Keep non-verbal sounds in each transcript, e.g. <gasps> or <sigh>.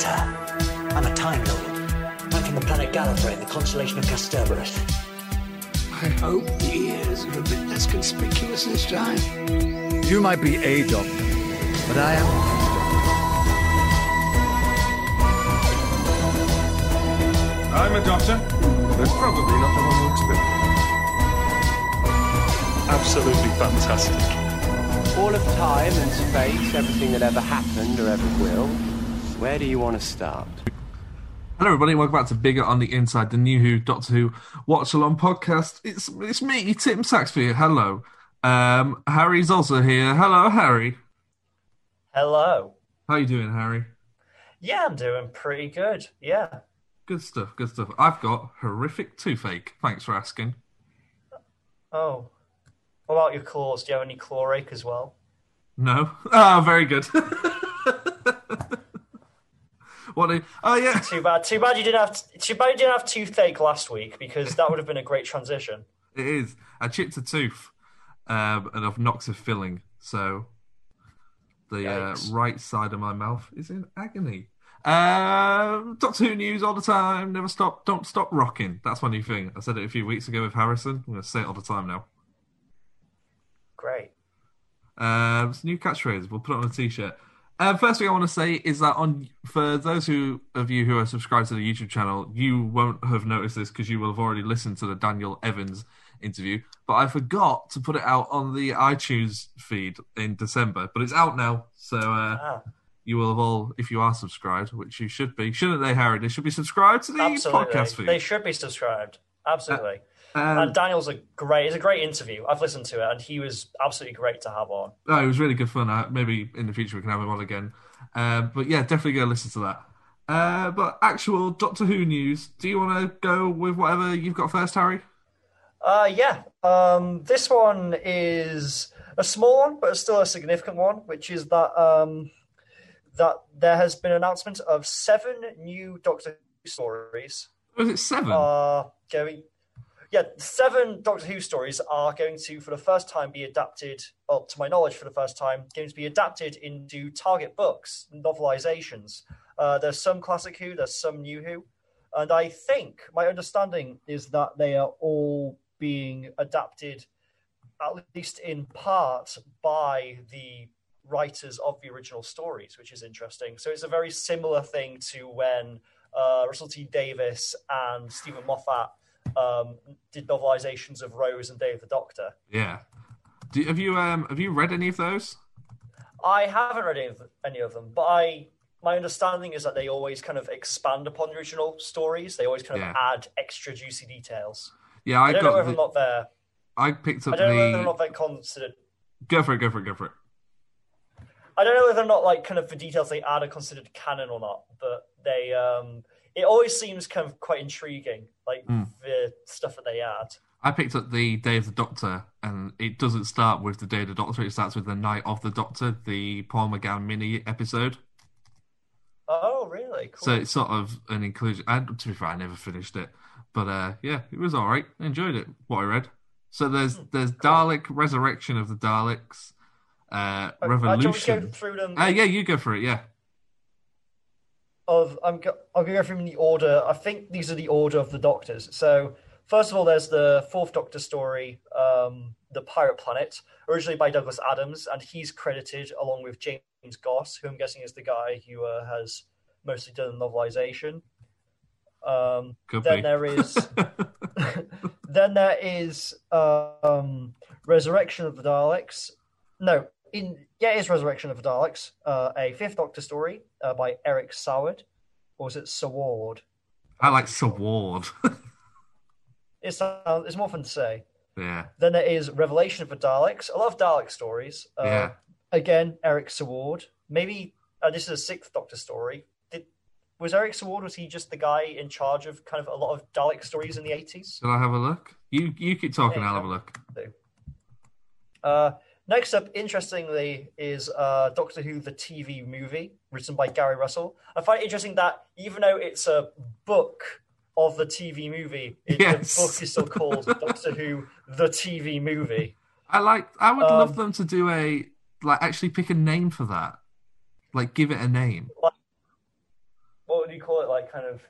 Doctor. I'm a Time Lord. I'm from the planet Gallifrey in the constellation of Kasterborous. I hope the ears are a bit less conspicuous this time. You might be a doctor, but I am. I'm a doctor, but probably not the one you expect. Absolutely fantastic. All of time and space, everything that ever happened or ever will. Where do you want to start? Hello, everybody. Welcome back to Bigger on the Inside, the New Who Doctor Who Watch Along podcast. It's it's me, Tim Saxby. Hello. Um, Harry's also here. Hello, Harry. Hello. How you doing, Harry? Yeah, I'm doing pretty good. Yeah. Good stuff. Good stuff. I've got horrific toothache. Thanks for asking. Oh. What about your claws? Do you have any clawache as well? No. <laughs> Ah, very good. <laughs> what? Do, oh yeah. <laughs> Too bad. Too bad you didn't have. Too bad you didn't have toothache last week because that would have been a great transition. It is. I chipped a tooth, um, and I've knocked a filling, so the uh, right side of my mouth is in agony. Um, Doctor Who news all the time. Never stop. Don't stop rocking. That's my new thing. I said it a few weeks ago with Harrison. I'm going to say it all the time now. Great. Um, it's a new catchphrase. We'll put it on a t-shirt. Uh, first thing I want to say is that on for those who of you who are subscribed to the YouTube channel, you won't have noticed this because you will have already listened to the Daniel Evans interview. But I forgot to put it out on the iTunes feed in December, but it's out now. So uh, Ah, you will have all, if you are subscribed, which you should be, shouldn't they, Harry? They should be subscribed to the absolutely. podcast feed. They should be subscribed. Absolutely. Um, and Daniel's a great. It's a great interview. I've listened to it, and he was absolutely great to have on. Oh, it was really good fun. Uh, maybe in the future we can have him on again. Uh, but yeah, definitely go listen to that. Uh, but actual Doctor Who news. Do you want to go with whatever you've got first, Harry? Uh, yeah. Um, this one is a small one, but still a significant one, which is that um, that there has been an announcement of seven new Doctor Who stories Was it seven? are going. Yeah, seven Doctor Who stories are going to, for the first time, be adapted. Well, to my knowledge, for the first time, going to be adapted into Target books, novelizations. Uh, there's some classic Who, there's some new Who, and I think my understanding is that they are all being adapted, at least in part, by the writers of the original stories, which is interesting. So it's a very similar thing to when uh, Russell T Davies and Steven Moffat um, did novelizations of Rose and Day of the Doctor. yeah. Do, have you um have you read any of those? I haven't read any of, any of them, but I my understanding is that they always kind of expand upon the original stories. They always kind of Yeah. add extra juicy details. Yeah, I I don't know whether or not they're. I picked up. I don't know whether or the. not they're considered. Go for it. Go for it. Go for it. I don't know whether or not like kind of the details they add are considered canon or not, but they um it always seems kind of quite intriguing, like Hmm. the stuff that they add. I picked up the Day of the Doctor, and it doesn't start with the Day of the Doctor. It starts with the Night of the Doctor, the Paul McGann mini episode. Oh, really? Cool. So it's sort of an inclusion. And to be fair, I never finished it, but uh, yeah, it was all right. I enjoyed it. What I read. So there's Hmm, there's Dalek Resurrection of the Daleks, uh, Uh, do you want me to Revolution. go through them? Uh, yeah, you go for it. Yeah, of I'm go, to go through them in the order. I think these are the order of the Doctors. So first of all, there's the Fourth Doctor story, um, the Pirate Planet, originally by Douglas Adams, and he's credited along with James Goss, who I'm guessing is the guy who uh, has mostly done the novelization. Um, then be. there is <laughs> <laughs> then there is um, Resurrection of the Daleks. No, in yeah, it is Resurrection of the Daleks, uh, a Fifth Doctor story uh, by Eric Saward, or is it Saward? I like Sword. <laughs> It's uh, it's more fun to say. yeah, Then there is Revelation of the Daleks. I love Dalek stories. Uh, Yeah. Again, Eric Saward. Maybe uh, this is a Sixth Doctor story. Did, was Eric Saward? Was he just the guy in charge of kind of a lot of Dalek stories in the eighties? shall I have a look? You you keep talking. Yeah, I'll have a look. Uh, next up, interestingly, is uh, Doctor Who the TV movie, written by Gary Russell. I find it interesting that even though it's a book of the TV movie, it, Yes. the book is still called <laughs> Doctor Who the TV movie. I like. I would love Um, them to do a like actually pick a name for that. Like give it a name. Like, what would you call it? Like kind of.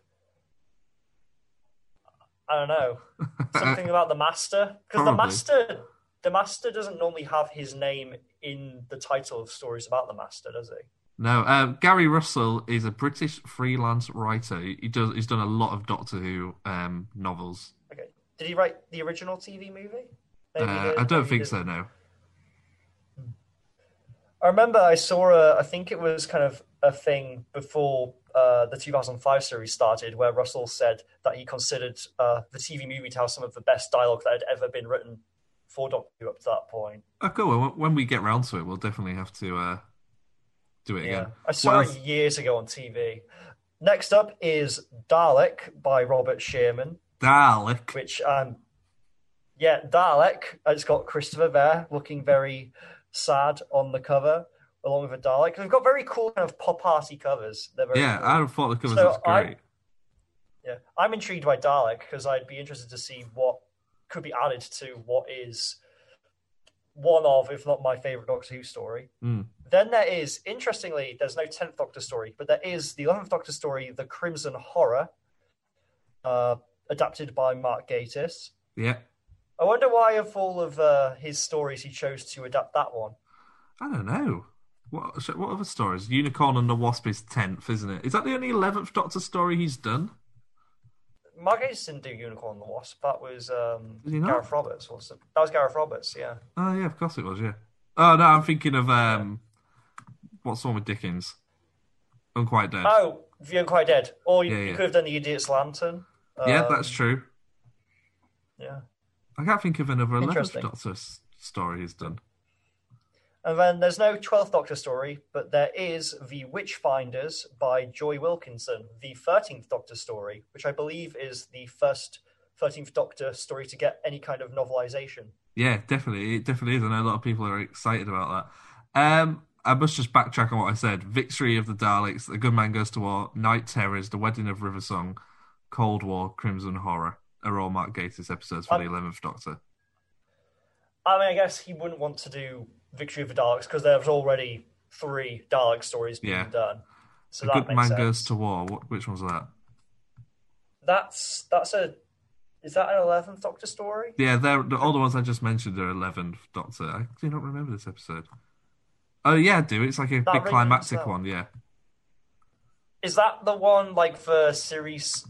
I don't know. <laughs> Something about the master because the master, the master doesn't normally have his name in the title of stories about the master, does he? No, um, Gary Russell is a British freelance writer. He does. He's done a lot of Doctor Who um, novels. Okay. Did he write the original TV movie? Uh, did, I don't think so. No. I remember I saw a, I think it was kind of a thing before uh, the 2005 series started where Russell said that he considered uh, the TV movie to have some of the best dialogue that had ever been written for Doctor Who up to that point. Oh, cool. Well, when we get round to it, we'll definitely have to uh, do it Yeah. again. I saw it years ago on TV. Next up is Dalek by Robert Shearman, Dalek. which, um, yeah, Dalek. It's got Christopher there looking very sad on the cover, along with a Dalek. They've got very cool kind of pop arty covers. They're very Yeah, cool. I thought the covers So looked I- great. Yeah, I'm intrigued by Dalek because I'd be interested to see what could be added to what is one of, if not my favorite Doctor Who story. Mm. Then there is, interestingly, there's no 10th Doctor story, but there is the 11th Doctor story, The Crimson Horror, uh, adapted by Mark Gatiss. Yeah, I wonder why, of all of uh, his stories, he chose to adapt that one. I don't know. What what other stories? Unicorn and the Wasp is tenth, isn't it? Is that the only eleventh Doctor story he's done? Mark Gatiss didn't do Unicorn and the Wasp. That was um, Did he not? Gareth Roberts. Was it? That was Gareth Roberts, yeah. Oh yeah, of course it was. Yeah. Oh no, I'm thinking of um, what's the one with Dickens? Unquiet Dead. Oh, The Unquiet Dead. Or you, Yeah, you yeah. could have done The Idiot's Lantern. yeah, Um, that's true. Yeah. I can't think of another eleventh Interesting. Doctor s- story he's done. And then there's no 12th Doctor story, but there is The Witchfinders by Joy Wilkinson, the 13th Doctor story, which I believe is the first 13th Doctor story to get any kind of novelization. Yeah, definitely. It definitely is. I know a lot of people are excited about that. Um, I must just backtrack on what I said. Victory of the Daleks, The Good Man Goes to War, Night Terrors, The Wedding of River Song, Cold War, Crimson Horror are all Mark Gatiss episodes for the Um, 11th Doctor. I mean, I guess he wouldn't want to do Victory of the Daleks because there's already three Dalek stories being Yeah. done. So the that Good makes Man sense. Goes to War. What, which one's that? That's that's a is that an 11th Doctor story? Yeah, they're, the, all the ones I just mentioned are 11th Doctor. I do not remember this episode. Oh, yeah, I do. It's like a That big climactic one, yeah. Is that the one like for series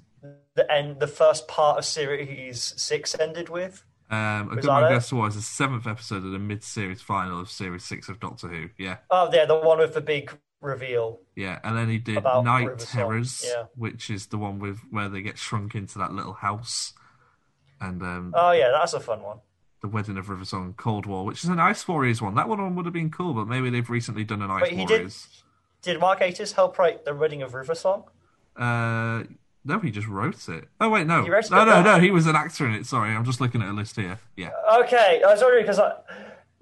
the end the first part of series six ended with? Um, a Was Good Man that it? Goes to War is the seventh episode of the mid-series final of Series 6 of Doctor Who, yeah. Oh, yeah, the one with the big reveal. Yeah, and then he did Night River Terrors, yeah. which is the one with where they get shrunk into that little house, and um, Oh yeah, that's a fun one. the Wedding of River Song, Cold War, which is an Ice Warriors one. That one would have been cool, but maybe they've recently done an Ice Wait, he did- Warriors. Did Mark Gatiss help write the Wedding of River Song? Uh, no, he just wrote it. Oh wait, no, it, no, no, no. He was an actor in it. Sorry, I'm just looking at a list here. Yeah, Okay, I was wondering because I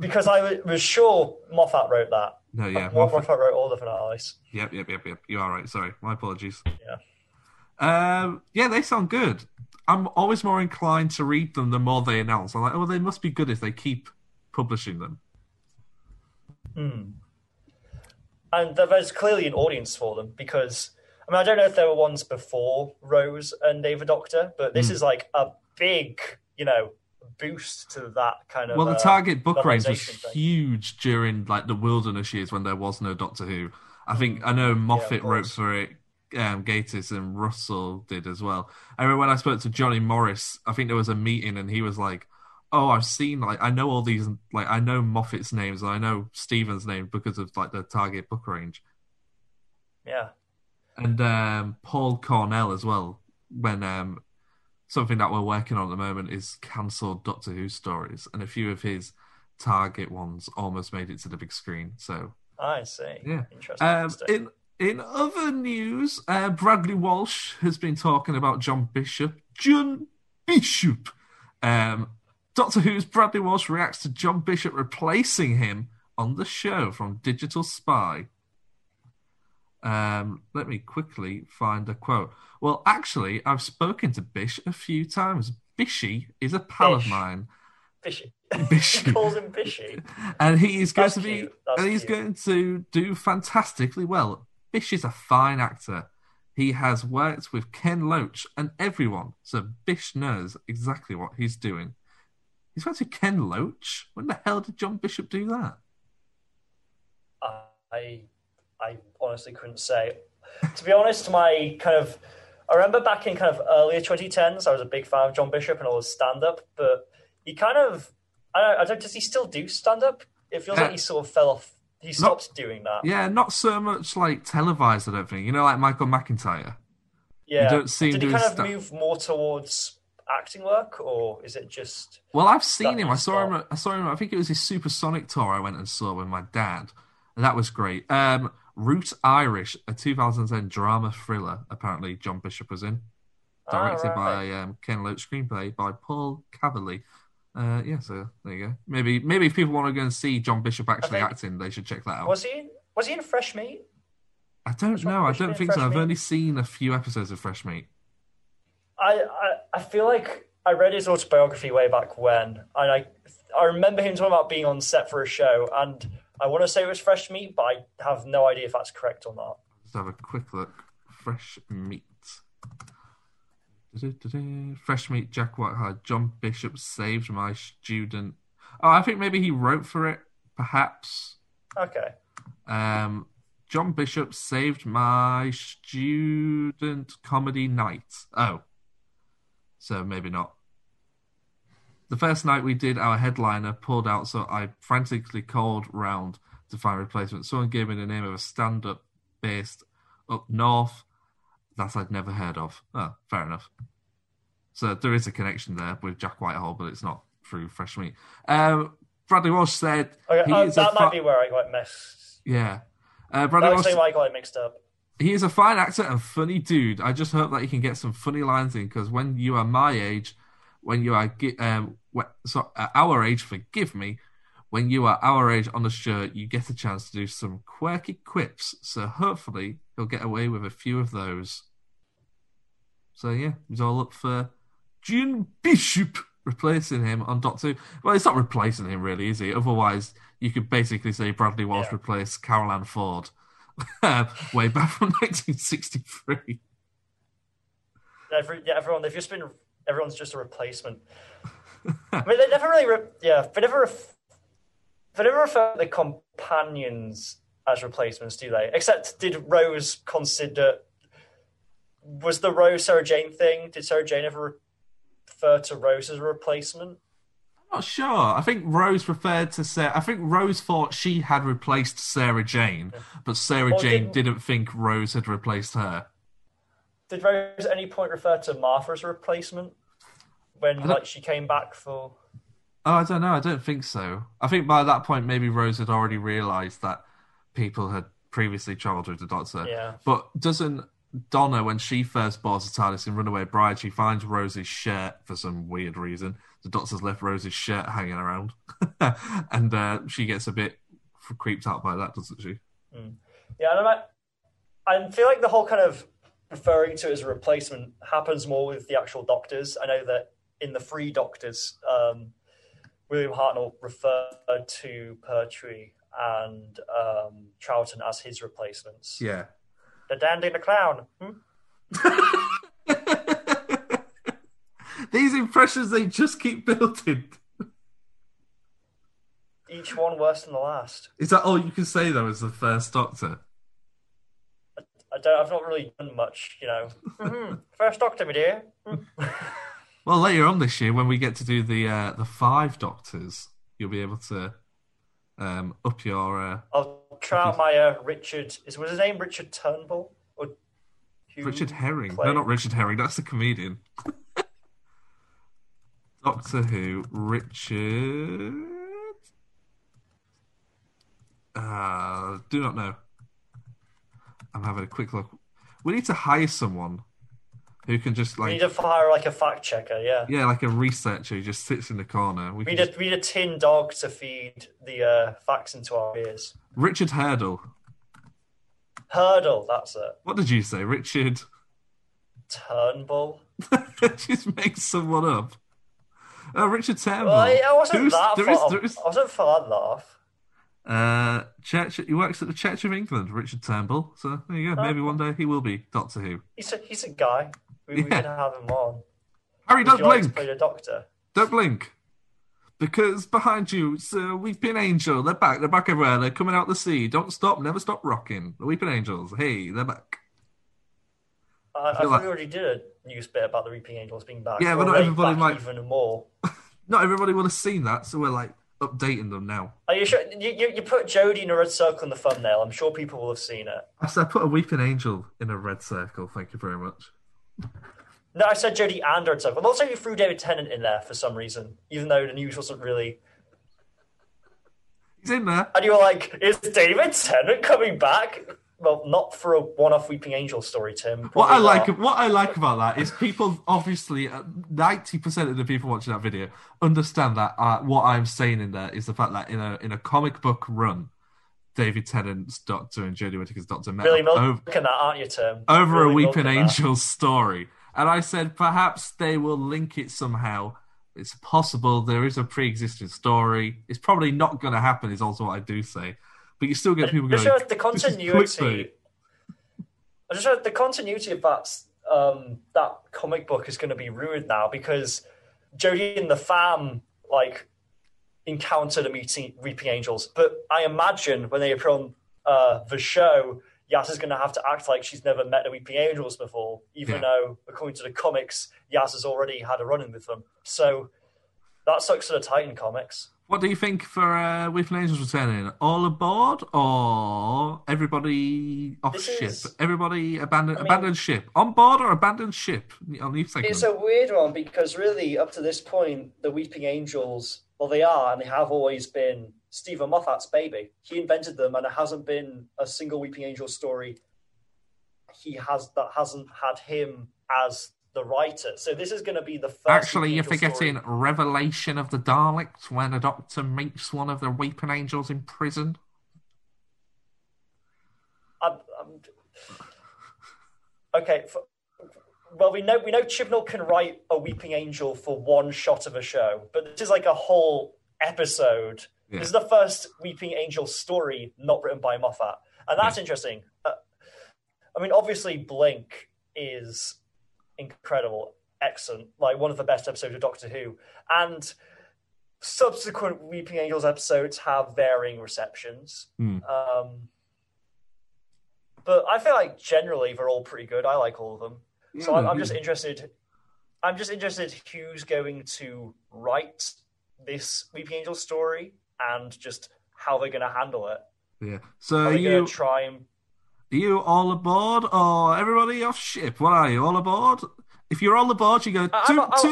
because I was sure Moffat wrote that. no, yeah, Moffat, Moffat- wrote all the finales. Yep, yep, yep, yep. You are right. Sorry, my apologies. Yeah. Um, yeah, they sound good. I'm always more inclined to read them the more they announce. I'm like, oh, they must be good if they keep publishing them. Hmm. And there's clearly an audience for them because I mean I don't know if there were ones before Rose and David Doctor, but this is like a big you know boost to that kind of. Well, the uh, target book range was thing. huge during like the wilderness years when there was no Doctor Who. I think I know Moffat wrote for it, um, Gatiss and Russell did as well. I remember when I spoke to Johnny Morris. I think there was a meeting and he was like, "Oh, I've seen like I know all these like I know Moffat's names and I know Stephen's name because of like the target book range." Yeah, and um, Paul Cornell as well. When um, something that we're working on at the moment is cancelled Doctor Who stories, and a few of his target ones almost made it to the big screen. So I see. yeah. interesting. Um, in in other news, uh, Bradley Walsh has been talking about John Bishop. John Bishop. Um, Doctor Who's Bradley Walsh reacts to John Bishop replacing him on the show from Digital Spy. Um, let me quickly find a quote. Well, actually, I've spoken to Bish a few times. Bishy is a pal Bish. of mine. Bishy. Bishy. <laughs> he calls him Bishy. and he is going That's to be. And he's cute. going to do fantastically well. Bish is a fine actor. he has worked with Ken Loach and everyone, so Bish knows exactly what he's doing. He's worked with Ken Loach? When the hell did John Bishop do that? I I honestly couldn't say. To be honest, my kind of I remember back in kind of earlier 2010s, I was a big fan of John Bishop and all his stand up, but he kind of I don't, I don't does he still do stand up? It feels Uh, like he sort of fell off. He stopped doing that. Yeah, not so much like televised, I don't think. You know, like Michael McIntyre. Yeah. don't seem Did he kind of move more towards acting work, or is it just? Well, I've seen him. I saw him. I saw him. I think it was his Supersonic tour. I went and saw with my dad, and that was great. Um, Route Irish, a 2010 drama thriller. Apparently, John Bishop was in, directed right. by um, Ken Loach, screenplay by Paul Cavalli. Uh, yeah, so there you go. Maybe, maybe if people want to go and see John Bishop actually think- acting, they should check that out. Was he? Was he in Fresh Meat? I don't was know. I don't think so. Fresh I've only seen a few episodes of Fresh Meat. I, I I feel like I read his autobiography way back when, and I I remember him talking about being on set for a show, and I want to say it was Fresh Meat, but I have no idea if that's correct or not. Let's have a quick look. Fresh meat. Du-du-du-du. Fresh meat. Jack Whitehall. John Bishop saved my student. Oh, I think maybe he wrote for it. Perhaps. Okay, Um, John Bishop saved my student comedy night. Oh, so maybe not. The first night we did our headliner pulled out, so I frantically called round to find replacements. Someone gave me the name of a stand-up based up north that I'd never heard of. Oh, fair enough. So there is a connection there with Jack Whitehall, but it's not through Fresh Meat. Um, Bradley Walsh said okay, he uh, is a that fa- might be where I got mixed. yeah. Uh, Bradley Walsh, why I got it mixed up. he is a fine actor and funny dude. I just hope that he can get some funny lines in because when you are my age, when you are um, so, our age, forgive me, when you are our age on the show, you get a chance to do some quirky quips. So hopefully he'll get away with a few of those. So yeah, he's all up for John Bishop replacing him on Doctor. Who. Well, it's not replacing him really, is he? Otherwise, you could basically say Bradley Walsh Yeah. replaced Carole Ann Ford <laughs> way back from <laughs> 1963. Every, yeah, everyone they've just been everyone's just a replacement. I mean, they never really, re- yeah, they never, ref- they never refer to the companions as replacements, do they? Except, did Rose consider? Was the Rose Sarah Jane thing? Did Sarah Jane ever refer to Rose as a replacement? I'm not sure. I think Rose referred to Sarah. I think Rose thought she had replaced Sarah Jane, but Sarah Or Jane didn't- didn't think Rose had replaced her. Did Rose at any point refer to Martha as a replacement when like she came back for? Oh, I don't know. I don't think so. I think by that point, maybe Rose had already realised that people had previously travelled with the Doctor. Yeah. But doesn't Donna, when she first boards the TARDIS in Runaway Bride, she finds Rose's shirt for some weird reason. The Doctor's left Rose's shirt hanging around, <laughs> and uh, she gets a bit creeped out by that, doesn't she? Yeah, and I, I feel like the whole kind of referring to it as a replacement happens more with the actual doctors. I know that in the Three Doctors, um, William Hartnell referred to Pertwee and um, Troughton as his replacements. Yeah. The Dandy the Clown. Hmm? <laughs> These impressions they just keep building. Each one worse than the last. Is that all you can say though as the first Doctor? I don't. I've not really done much, you know. Mhm. First Doctor, my dear. <laughs> Well, later on this year, when we get to do the uh, the five Doctors, you'll be able to um, up your. Uh, I'll try out my uh, Richard. Is was his name Richard Turnbull or who Richard Herring. No, not Richard Herring. That's the comedian. <laughs> Doctor Who, Richard. Uh, do not know. I'm having a quick look. We need to hire someone who can just We like, need to hire like a fact checker. Yeah. yeah, like a researcher who just sits in the corner. We We need, just- a, we need a tin dog to feed the uh, facts into our ears. Richard Hurndall. Hurndall, that's it. What did you say, Richard? Turnbull. <laughs> just make someone up. Oh, Richard Turnbull. Well, I, I wasn't Who's- that there far. is- there is- I wasn't for that laugh. Uh, Church. He works at the Church of England, Richard Turnbull. So there you go. Maybe one day he will be Doctor Who. He's a, he's a guy. We, we Yeah. can have him on. Harry, Would don't you like blink. play the Doctor? Don't blink. Because behind you, it's a weeping angel. They're back. They're back everywhere. They're coming out the sea. Don't stop. Never stop rocking. The weeping angels. Hey, they're back. I, I feel thought like- we already did a news bit about the Weeping Angels being back. Yeah, but not everybody might- even more. <laughs> Not everybody would have seen that, so we're like updating them now. Are you sure? You, you, you put Jodie in a red circle in the thumbnail. I'm sure people will have seen it. I said, I put a weeping angel in a red circle. Thank you very much. No, I said Jodie and circle. And also, you threw David Tennant in there for some reason, even though the news wasn't really. He's in there. And you were like, "Is David Tennant coming back?" Well, not for a one-off Weeping Angel story, Tim. What I like, not. what I like about that is people obviously ninety percent of the people watching that video understand that uh, what I'm saying in there is the fact that in a in a comic book run, David Tennant's Doctor and Jodie Whittaker's Doctor met really over, that, aren't you, Tim? over Really a Weeping. Angel story, and I said perhaps they will link it somehow. It's possible there is a pre-existing story. It's probably not going to happen. Is also what I do say, but you still get people going. the continuity. clickbait." I just heard the continuity of that um, that comic book is going to be ruined now because Jodie and the fam like encounter the meeting Reaping Angels, but I imagine when they appear on uh, the show, Yas is going to have to act like she's never met the Weeping Angels before, even Yeah. though according to the comics, Yas has already had a run-in with them. So that sucks for the Titan comics. What do you think for uh, Weeping Angels returning? All aboard or everybody off This ship? is- Everybody abandoned I mean- abandoned ship. On board or abandoned ship? It's a weird one because really, up to this point, the Weeping Angels, well, they are and they have always been Steven Moffat's baby. He invented them, and there hasn't been a single Weeping Angel story he has that hasn't had him as the writer. So this is going to be the first. Actually, you're forgetting story. Revelation of the Daleks when a doctor meets one of the Weeping Angels in prison. I'm, I'm... Okay. For... Well, we know we know Chibnall can write a Weeping Angel for one shot of a show, but this is like a whole episode. Yeah. This is the first Weeping Angel story not written by Moffat, and that's interesting. Uh, I mean, obviously, Blink is incredible, excellent, like one of the best episodes of Doctor Who, and subsequent Weeping Angels episodes have varying receptions. Hmm. Um, but I feel like generally they're all pretty good. I like all of them. So I'm, I'm just interested. I'm just interested who's going to write this Weeping Angel story and just how they're going to handle it. Yeah. So Are you going to try and are you all aboard or everybody off ship? What are you all aboard? If you're all aboard, you go I- I'm toot a- I'm-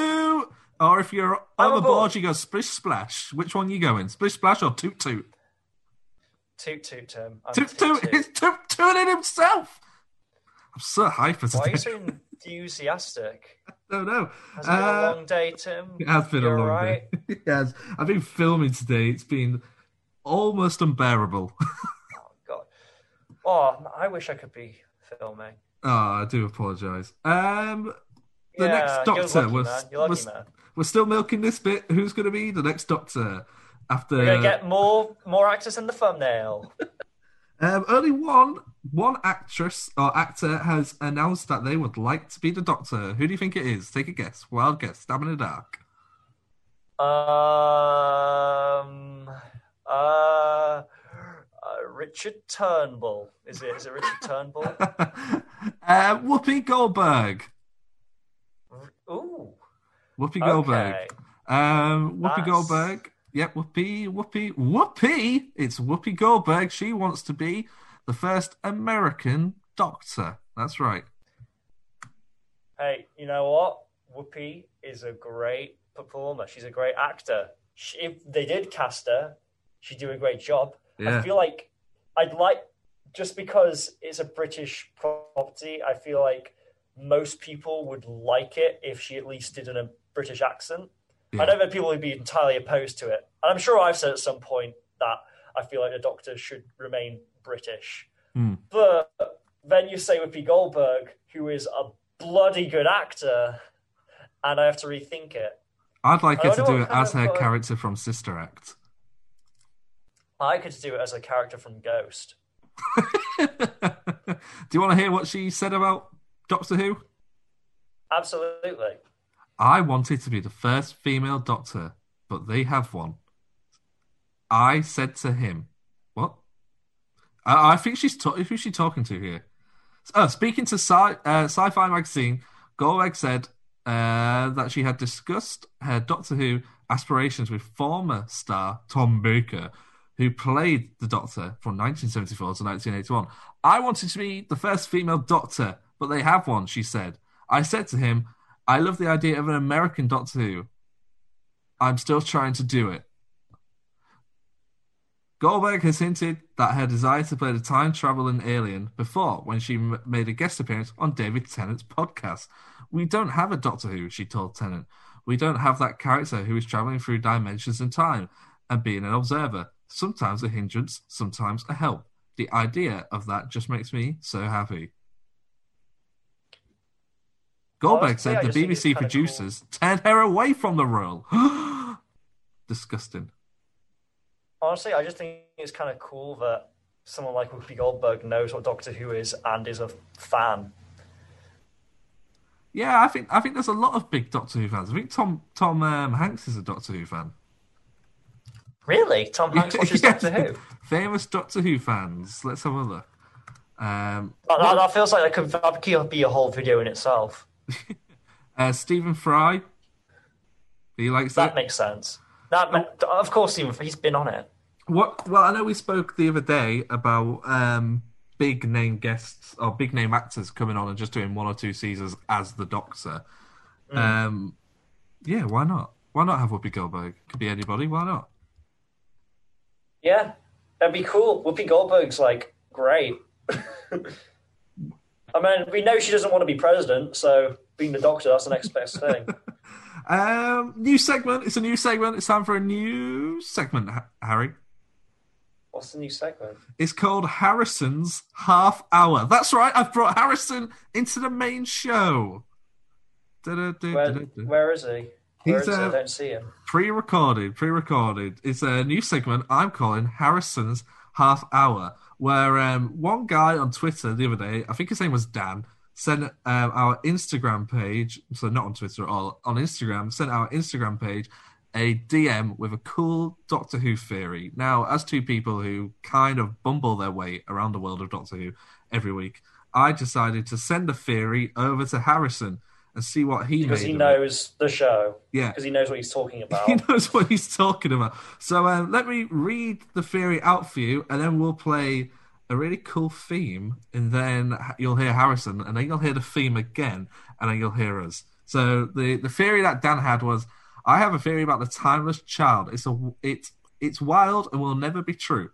toot. Or if you're I'm on aboard. aboard, you go splish splash. Which one you going? Splish splash or toot toot? toot toot Tim? I'm Toot toot. He's toot tooting himself. I'm so hyper Why are you today. <laughs> enthusiastic? no, no. Has it been a Uh, long day, Tim? It has been You a long alright? day. <laughs> it has. I've been filming today. It's been almost unbearable. <laughs> Oh God. Oh, I wish I could be filming. oh, I do apologise. Um, the yeah, next you're Doctor was. You're was man. we're still milking this bit. Who's going to be the next Doctor? After We're gonna get more more actors in the thumbnail. <laughs> um, only one one actress or actor has announced that they would like to be the Doctor. Who do you think it is? Take a guess. Wild guess. Stab in the dark. Um, uh, uh, Richard Turnbull. Is it? Is it Richard Turnbull? <laughs> uh, Whoopi Goldberg. Ooh. Whoopi Goldberg. Okay. Um, Whoopi Goldberg. Yep, Whoopi, Whoopi, Whoopi. It's Whoopi Goldberg. She wants to be the first American Doctor. That's right. Hey, you know what? Whoopi is a great performer. She's a great actor. She, if they did cast her, she'd do a great job. Yeah. I feel like I'd like just because it's a British property. I feel like most people would like it if she at least did in a British accent. Yeah. I know that people would be entirely opposed to it, and I'm sure I've said at some point that I feel like the Doctor should remain British. Hmm. But then you say Whoopi Goldberg, who is a bloody good actor, and I have to rethink it. I'd like her to do it as her character from Sister Act. I could do it as a character from Ghost. <laughs> Do you want to hear what she said about Doctor Who? Absolutely. I wanted to be the first female doctor, but they have one. I said to him, "What?" I, I think she's ta- who's she talking to here? Oh, speaking to sci- uh, Sci-Fi magazine, Goldberg said uh, that she had discussed her Doctor Who aspirations with former star Tom Baker, who played the Doctor from 1974 to 1981. I wanted to be the first female Doctor, but they have one. She said. I said to him, "I love the idea of an American Doctor Who. I'm still trying to do it." Goldberg has hinted that her desire to play the time traveling alien before when she m- made a guest appearance on David Tennant's podcast. We don't have a Doctor Who, she told Tennant. We don't have that character who is traveling through dimensions and time and being an observer. Sometimes a hindrance, sometimes a help. The idea of that just makes me so happy. Goldberg said the just think it's BBC producers turned her away from the role. <gasps> Disgusting. Honestly, I just think it's kind of cool that someone like Whoopi Goldberg knows what Doctor Who is and is a fan. Yeah, I think I think there's a lot of big Doctor Who fans. I think Tom Tom um, Hanks is a Doctor Who fan. Really? Tom <laughs> Hanks watches Yeah. Doctor Who? Famous Doctor Who fans. Let's have a look. Um, That, that, that feels like that could, that could be a whole video in itself. <laughs> uh, Stephen Fry. He likes That it. makes sense. That ma- of course, Stephen, he's been on it. What? Well, I know we spoke the other day about um, big name guests or big name actors coming on and just doing one or two seasons as the Doctor. Mm. Um, yeah, why not? Why not have Whoopi Goldberg? Could be anybody. Why not? Yeah, that'd be cool. Whoopi Goldberg's like great. <laughs> I mean, we know she doesn't want to be president, so being the Doctor, that's the next best thing. <laughs> Um, new segment. It's a new segment. It's time for a new segment, Harry. What's the new segment? It's called Harrison's Half Hour. That's right. I've brought Harrison into the main show. Where, where is he? Where He's, is he? I uh, don't see him. pre-recorded, pre-recorded. It's a new segment I'm calling Harrison's Half Hour, where um, one guy on Twitter the other day, I think his name was Dan, sent um, our Instagram page, so not on Twitter at all, on Instagram, sent our Instagram page a DM with a cool Doctor Who theory. Now, as two people who kind of bumble their way around the world of Doctor Who every week, I decided to send a theory over to Harrison and see what he Because he of it. knows the show. Yeah. Because he knows what he's talking <laughs> about. He knows what he's talking about. So um, let me read the theory out for you, and then we'll play a really cool theme, and then you'll hear Harrison, and then you'll hear the theme again, and then you'll hear us. So the the theory that Dan had was, I have a theory about the timeless child. It's a it's it's wild and will never be true.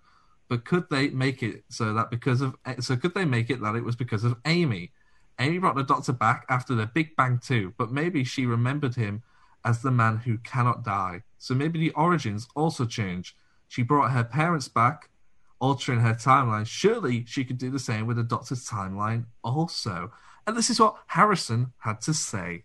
But could they make it so that because of so could they make it that it was because of Amy? Amy brought the Doctor back after the Big Bang too, but maybe she remembered him as the man who cannot die. So maybe the origins also change. She brought her parents back, altering her timeline. Surely she could do the same with the Doctor's timeline also. And this is what Harrison had to say.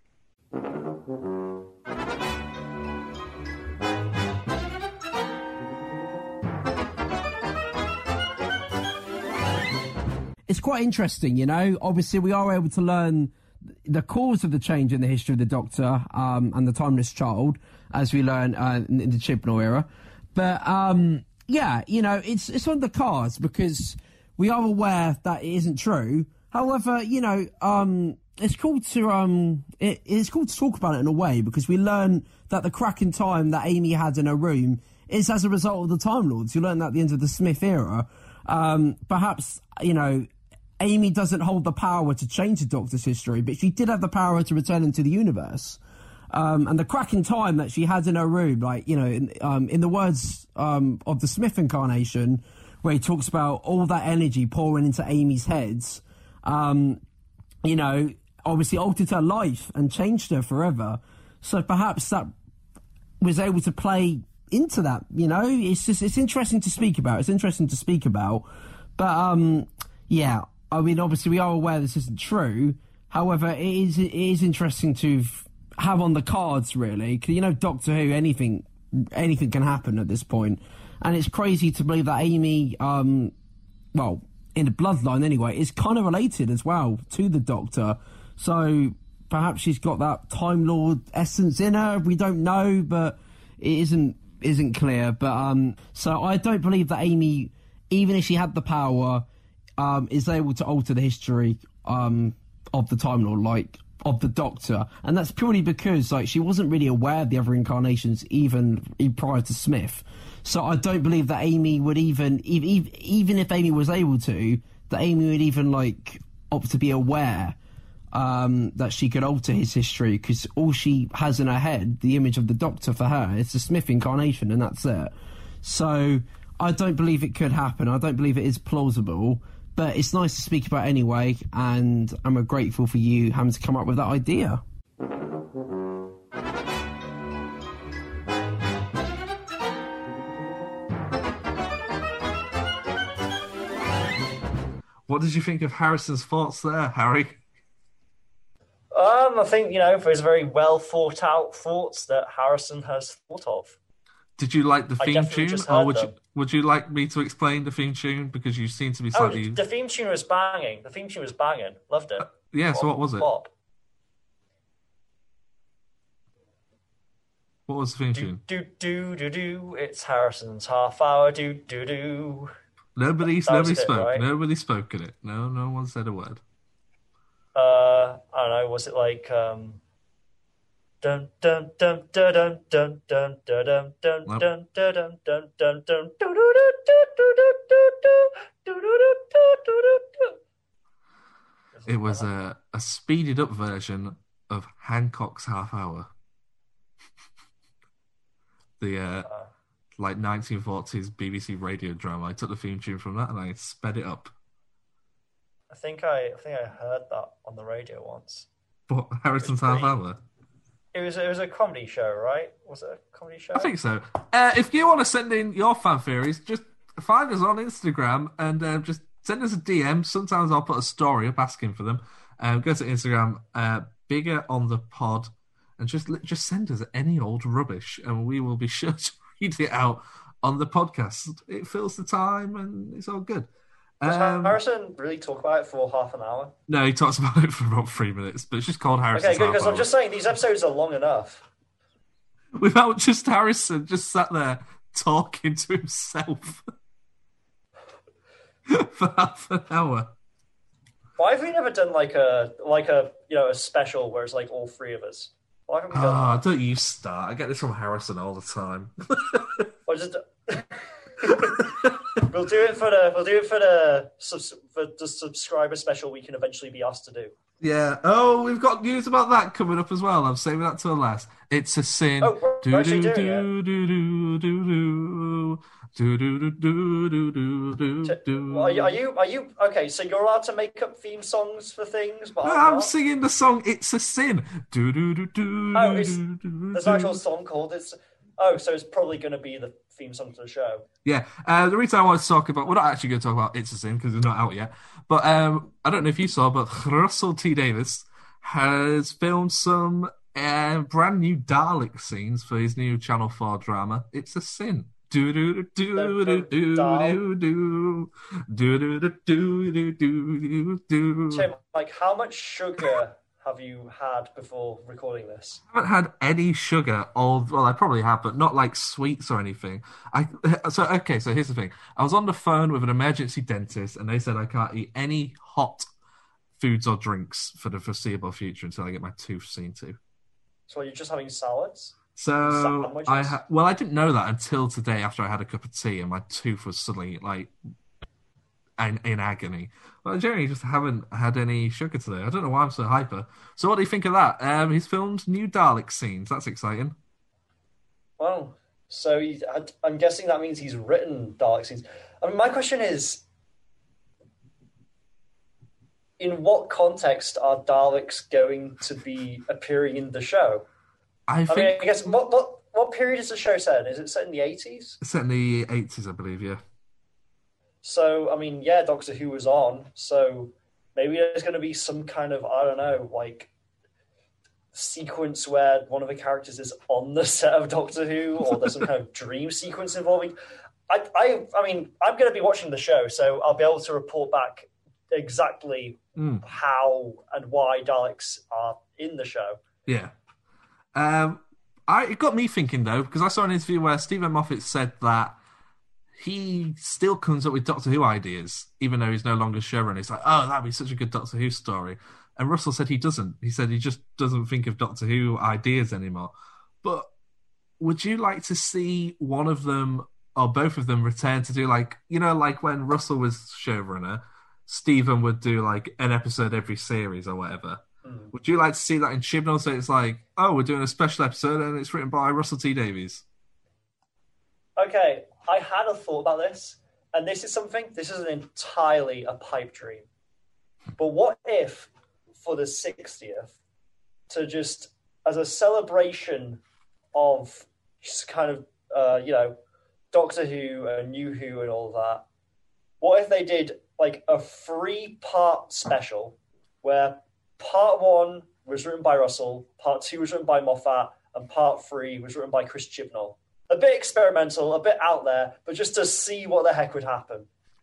It's quite interesting, you know. Obviously, we are able to learn the cause of the change in the history of the Doctor um, and the Timeless Child, as we learn uh, in the Chibnall era. But um, yeah, you know, it's it's on the cards because we are aware that it isn't true. However, you know, um, it's cool to um, it, it's cool to talk about it in a way because we learn that the crack in time that Amy had in her room is as a result of the Time Lords. You learn that at the end of the Smith era. Um, perhaps you know Amy doesn't hold the power to change the Doctor's history, but she did have the power to return into the universe. Um, and the crack in time that she had in her room, like, you know, in, um, in the words um, of the Smith incarnation, where he talks about all that energy pouring into Amy's heads, um, you know, obviously altered her life and changed her forever. So perhaps that was able to play into that, you know? It's just, it's interesting to speak about. It's interesting to speak about. But, um, yeah, I mean, obviously, we are aware this isn't true. However, it is it is interesting to have on the cards, really. you know, Doctor Who, anything anything can happen at this point. and it's crazy to believe that Amy, um, well, in the bloodline anyway, is kind of related as well to the Doctor. So perhaps she's got that Time Lord essence in her. We don't know, but it isn't isn't clear. But um, so I don't believe that Amy, even if she had the power, um, is able to alter the history um of the Time Lord, like of the Doctor, and that's purely because like she wasn't really aware of the other incarnations even prior to Smith. So I don't believe that Amy would even even even if Amy was able to, that Amy would even like opt to be aware um, that she could alter his history because all she has in her head, the image of the Doctor for her, is the Smith incarnation, and that's it. So I don't believe it could happen. I don't believe it is plausible. But it's nice to speak about anyway, and I'm grateful for you having to come up with that idea. What did you think of Harrison's thoughts there, Harry? Um, I think you know, there's very well thought out thoughts that Harrison has thought of. Did you like the theme tune, or would you would you like me to explain the theme tune because you seem to be Oh, slightly the theme tune was banging. The theme tune was banging. Loved it. yeah. So what was it? Bop. What was the theme Do tune? do do do do. It's Harrison's half hour. Do do do. Nobody That nobody it, spoke. right? Nobody spoke in it. No, no one said a word. Uh, I don't know. Was it like um. Dun dun dun dun dun dun dun dun dun dun dun dun dun dun dun dun do do do do do do do do do do do do do do. It was a, a speeded up version of Hancock's Half Hour. the uh, like 1940s BBC radio drama. I took the theme tune from that and I sped it up. I think I, I think I heard that on the radio once. But Harrison's Half Hour. It was it was a comedy show, right? Was it a comedy show? I think so. Uh, if you want to send in your fan theories, just find us on Instagram and uh, just send us a DM. Sometimes I'll put a story up asking for them. Um, go to Instagram, uh, bigger on the pod, and just just send us any old rubbish, and we will be sure <laughs> to read it out on the podcast. It fills the time, and it's all good. Does Um, Harrison really talk about it for half an hour? no, he talks <laughs> about it for about three minutes, but it's just called Harrison. Okay, good because I'm just saying these episodes are long enough. <laughs> Without just Harrison just sat there talking to himself <laughs> for half an hour. Why have we never done like a like a you know a special where it's like all three of us? Why haven't we done Ah, don't you start. I get this from Harrison all the time. Or just we'll do it for the we'll do it for the for the subscriber special we can eventually be asked to do. yeah. Oh, we've got news about that coming up as well. I'm saving that to the last. It's a sin. Oh, we're- do we're do do do do do do do do do do do do do do. Are you, are you are you okay? So you're allowed to make up theme songs for things, but No, I'm I'm singing the song "It's a Sin." Do do do do. Oh, it's- do, do, There's an actual song called it's. Oh, so it's probably going to be the theme song to the show. Yeah, uh, the reason I want to talk about, we're not actually going to talk about It's a Sin because it's not out yet. But um, I don't know if you saw, but Russell T Davies has filmed some uh, brand new Dalek scenes for his new Channel 4 drama, It's a Sin. Do do do do do do do do do do do do do do do. Tim, like, how much sugar have you had before recording this? I haven't had any sugar all well I probably have but not like sweets or anything I <laughs> so okay so here's the thing I was on the phone with an emergency dentist and they said I can't eat any hot foods or drinks for the foreseeable future until I get my tooth seen to So you're just having salads? so Sandwiches? I ha- well I didn't know that until today after I had a cup of tea and my tooth was suddenly like in, in agony I generally just haven't had any sugar today I don't know why I'm so hyper so what do you think of that um he's filmed new Dalek scenes that's exciting Wow. So he, I- I'm guessing that means he's written Dalek scenes. I mean, my question is, in what context are Daleks going to be appearing in the show? I I think mean, I guess what what what period is the show set in? Is it set in the 80s? Set in the eighties, I believe. Yeah. So, I mean, yeah, Doctor Who was on. So maybe there's going to be some kind of, I don't know, like sequence where one of the characters is on the <laughs> set of Doctor Who, or there's some kind of <laughs> dream sequence involving. I, I, I mean, I'm going to be watching the show, so I'll be able to report back exactly Mm. how and why Daleks are in the show. Yeah. Um, I it got me thinking though because I saw an interview where Steven Moffat said that he still comes up with Doctor Who ideas, even though he's no longer showrunner. He's like, "Oh, that'd be such a good Doctor Who story," and Russell said he doesn't. He said he just doesn't think of Doctor Who ideas anymore. But would you like to see one of them or both of them return to do like you know, like when Russell was showrunner, Steven would do like an episode every series or whatever. Hmm. Would you like to see that in Chibnall? So it's like, oh, we're doing a special episode and it's written by Russell T Davies. Okay, I had a thought about this, and this is something, this is entirely a pipe dream. But what if, for the 60th, to just, as a celebration of just kind of, uh, you know, Doctor Who and New Who and all that, what if they did like a three part special where part one was written by Russell, part two was written by Moffat, and part three was written by Chris Chibnall? A bit experimental, a bit out there, but just to see what the heck would happen.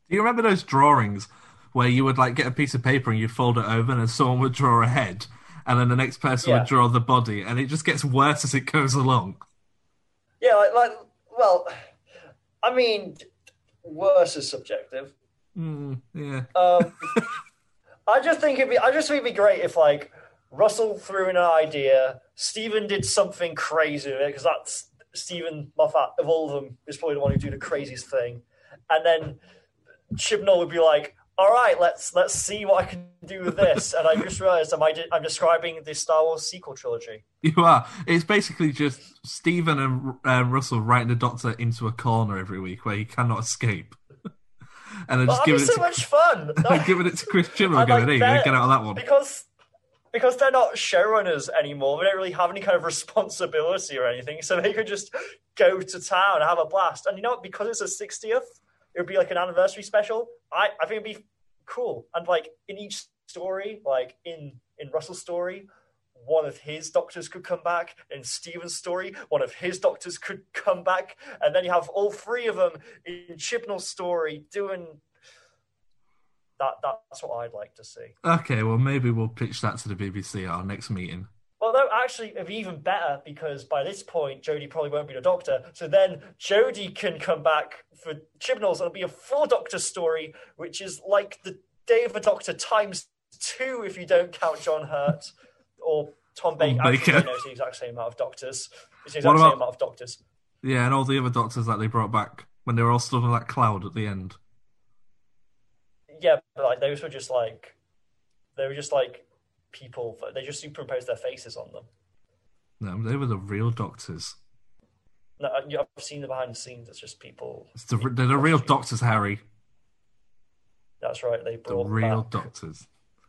Do you remember those drawings where you would like get a piece of paper and you'd fold it over and someone would draw a head and then the next person Yeah. would draw the body and it just gets worse as it goes along? Yeah, like, like well, I mean, worse is subjective. Mm, yeah. Um, <laughs> I just think it'd be, I just think it'd be great if like Russell threw in an idea, Steven did something crazy with it because that's Steven Moffat of all of them is probably the one who do the craziest thing, and then Chibnall would be like, "All right, let's let's see what I can do with this." and I just realized I'm, I I'm describing the Star Wars sequel trilogy. You are. It's basically just Steven and uh, Russell writing the Doctor into a corner every week where he cannot escape. <laughs> and But just giving it, so to, much fun. <laughs> giving it to Chris Chibnall I'd going, like hey, get out of that one. because because they're not showrunners anymore. They don't really have any kind of responsibility or anything, so they could just go to town and have a blast. And you know? Because it's a 60th, it would be like an anniversary special. I I think it'd be cool. And like in each story, like in in Russell's story. One of his doctors could come back. In Steven's story, one of his doctors could come back, and then you have all three of them in Chibnall's story doing that. That's what I'd like to see. Okay, well, maybe we'll pitch that to the BBC at our next meeting. Well, no, actually, it'd be even better because by this point, Jodie probably won't be the Doctor. So then Jodie can come back for Chibnall's, and it'll be a four Doctor story, which is like the Day of the Doctor times two if you don't count John Hurt <laughs> or Tom Baker. Tom Actually, Baker. it's the exact same amount of Doctors. It's the What about- same amount of Doctors. Yeah, and all the other Doctors that they brought back when they were all stood on that cloud at the end. Yeah, but like those were just like they were just like people. They just superimposed their faces on them. No, they were the real Doctors. No, uh, I- I've seen the behind the scenes. It's just people. It's the, they're the real Doctors, Harry. That's right. They brought The real back- Doctors.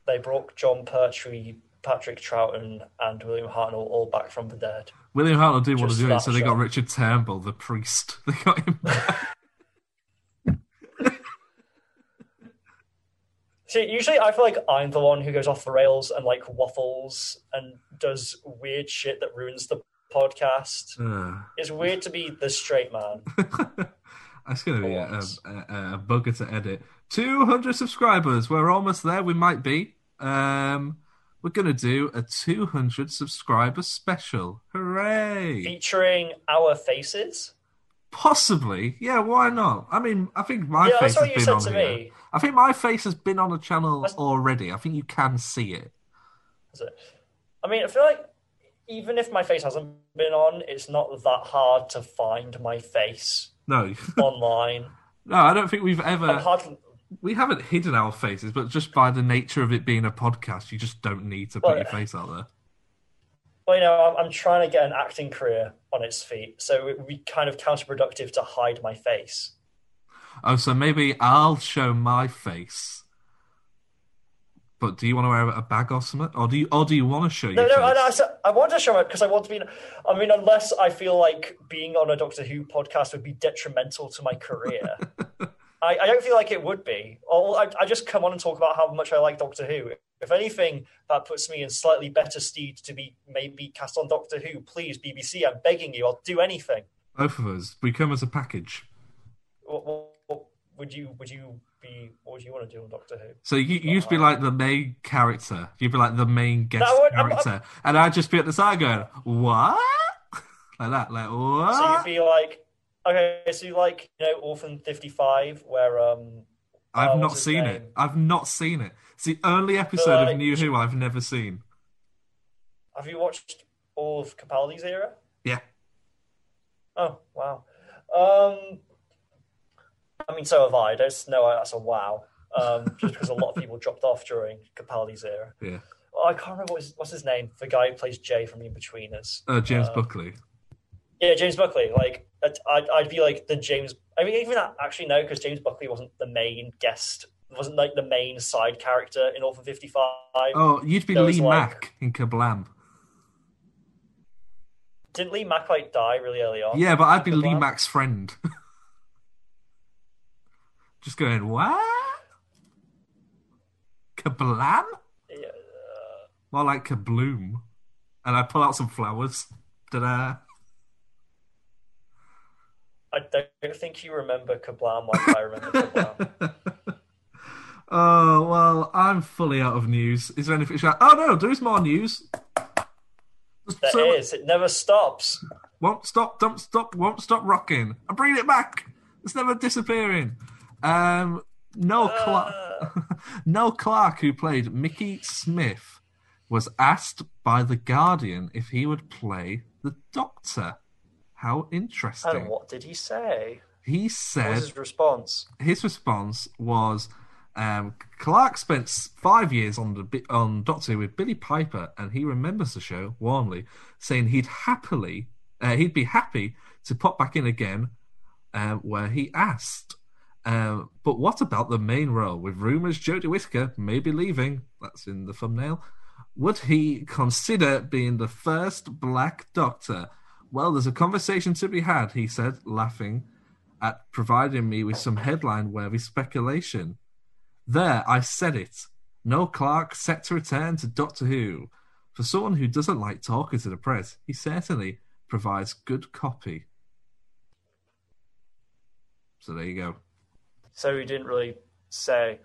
they brought Jon Pertwee, Patrick Troughton, and William Hartnell all back from the dead. William Hartnell didn't want to do it, so they got. Richard Turnbull, the priest. <laughs> They got him. See, usually I feel like I'm the one who goes off the rails and like waffles and does weird shit that ruins the podcast. Uh, It's weird to be the straight man. <laughs> that's going to be a, a, a, bugger to edit. 200 subscribers. We're almost there. We might be. Um, we're going to do a 200 subscriber special. Hooray! Featuring our faces. Possibly. Yeah, why not? I mean, I think my Yeah, face that's what has you been said on to here. me. I think my face has been on a channel already. I think you can see it. Is it? I mean, I feel like even if my face hasn't been on, it's not that hard to find my face No, <laughs> online. no, I don't think we've ever. hardly, We haven't hidden our faces, but just by the nature of it being a podcast, you just don't need to put Well, your face out there. Well, you know, I'm, I'm trying to get an acting career on its feet, so it would be kind of counterproductive to hide my face. Oh, so maybe I'll show my face. But do you want to wear a bag or something, or do you, or do you want to show No, your no, face? I, I, I want to show it because I want to be. I mean, unless I feel like being on a Doctor Who podcast would be detrimental to my career, <laughs> I, I don't feel like it would be. I, I just come on and talk about how much I like Doctor Who. If anything, that puts me in slightly better stead to be maybe cast on Doctor Who. Please, BBC, I'm begging you. I'll do anything. Both of us, we come as a package. Would you would you be? What would you want to do on Doctor Who? So you, you'd be like the main character. You'd be like the main guest No, I'm- I'm- character, and I'd just be at the side going, "What?" <laughs> like that, like what? So you'd be like, okay, so you like you know Orphan Fifty Five, where um I've oh, not seen name? it. I've not seen it. It's the only episode like- of New Who I've never seen. Have you watched all of Capaldi's era? Yeah. Oh wow. Um, I mean, so have I. Don't know that's a wow. Um, <laughs> just because a lot of people dropped off during Capaldi's era. Yeah. Oh, I can't remember what his, what's his name. The guy who plays Jay from Inbetweeners. Uh, James Uh, Buckley. Yeah, James Buckley. Like, I'd, I'd, be like the James. I mean, even that, actually no, because James Buckley wasn't the main guest. Wasn't like the main side character in Orphan Fifty Five. Oh, you'd be there Lee like- Mack in Kerblam. Didn't Lee Mack like die really early on? Yeah, but I'd be Lee Mack's friend. <laughs> just going, what? Kerblam? Yeah. More like kabloom. And I pull out some flowers. Ta-da. I don't think you remember Kerblam like I remember Kerblam. <laughs> Oh, well, I'm fully out of news. Is there anything? Oh, no, there is more news. There So- is. It never stops. Won't stop, don't stop, won't stop rocking. I bring it back. It's never disappearing. Um, Noel Clarke, <laughs> Noel Clarke, who played Mickey Smith, was asked by the Guardian if he would play the Doctor. How interesting! And what did he say? He What was said his response? his response was um, Clarke spent five years on the on Doctor Who with Billie Piper, and he remembers the show warmly, saying he'd happily uh, he'd be happy to pop back in again, um, where he asked. Um, but what about the main role? With rumours Jodie Whittaker may be leaving, that's in the thumbnail. Would he consider being the first Black Doctor? Well, there's a conversation to be had, he said, laughing at providing me with some headline worthy speculation. There, I said it. No Clarke set to return to Doctor Who. For someone who doesn't like talking to the press, he certainly provides good copy. So there you go. So he didn't really say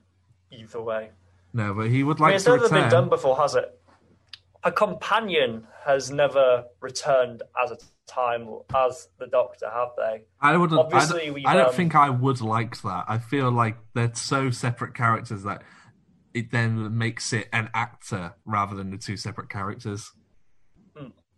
either way. No, but he would I mean, like it's never return. been done before, has it? A companion has never returned as a time as the Doctor, have they? I would. Obviously, I don't, I don't um, think I would like that. I feel like they're so separate characters that it then makes it an actor rather than the two separate characters.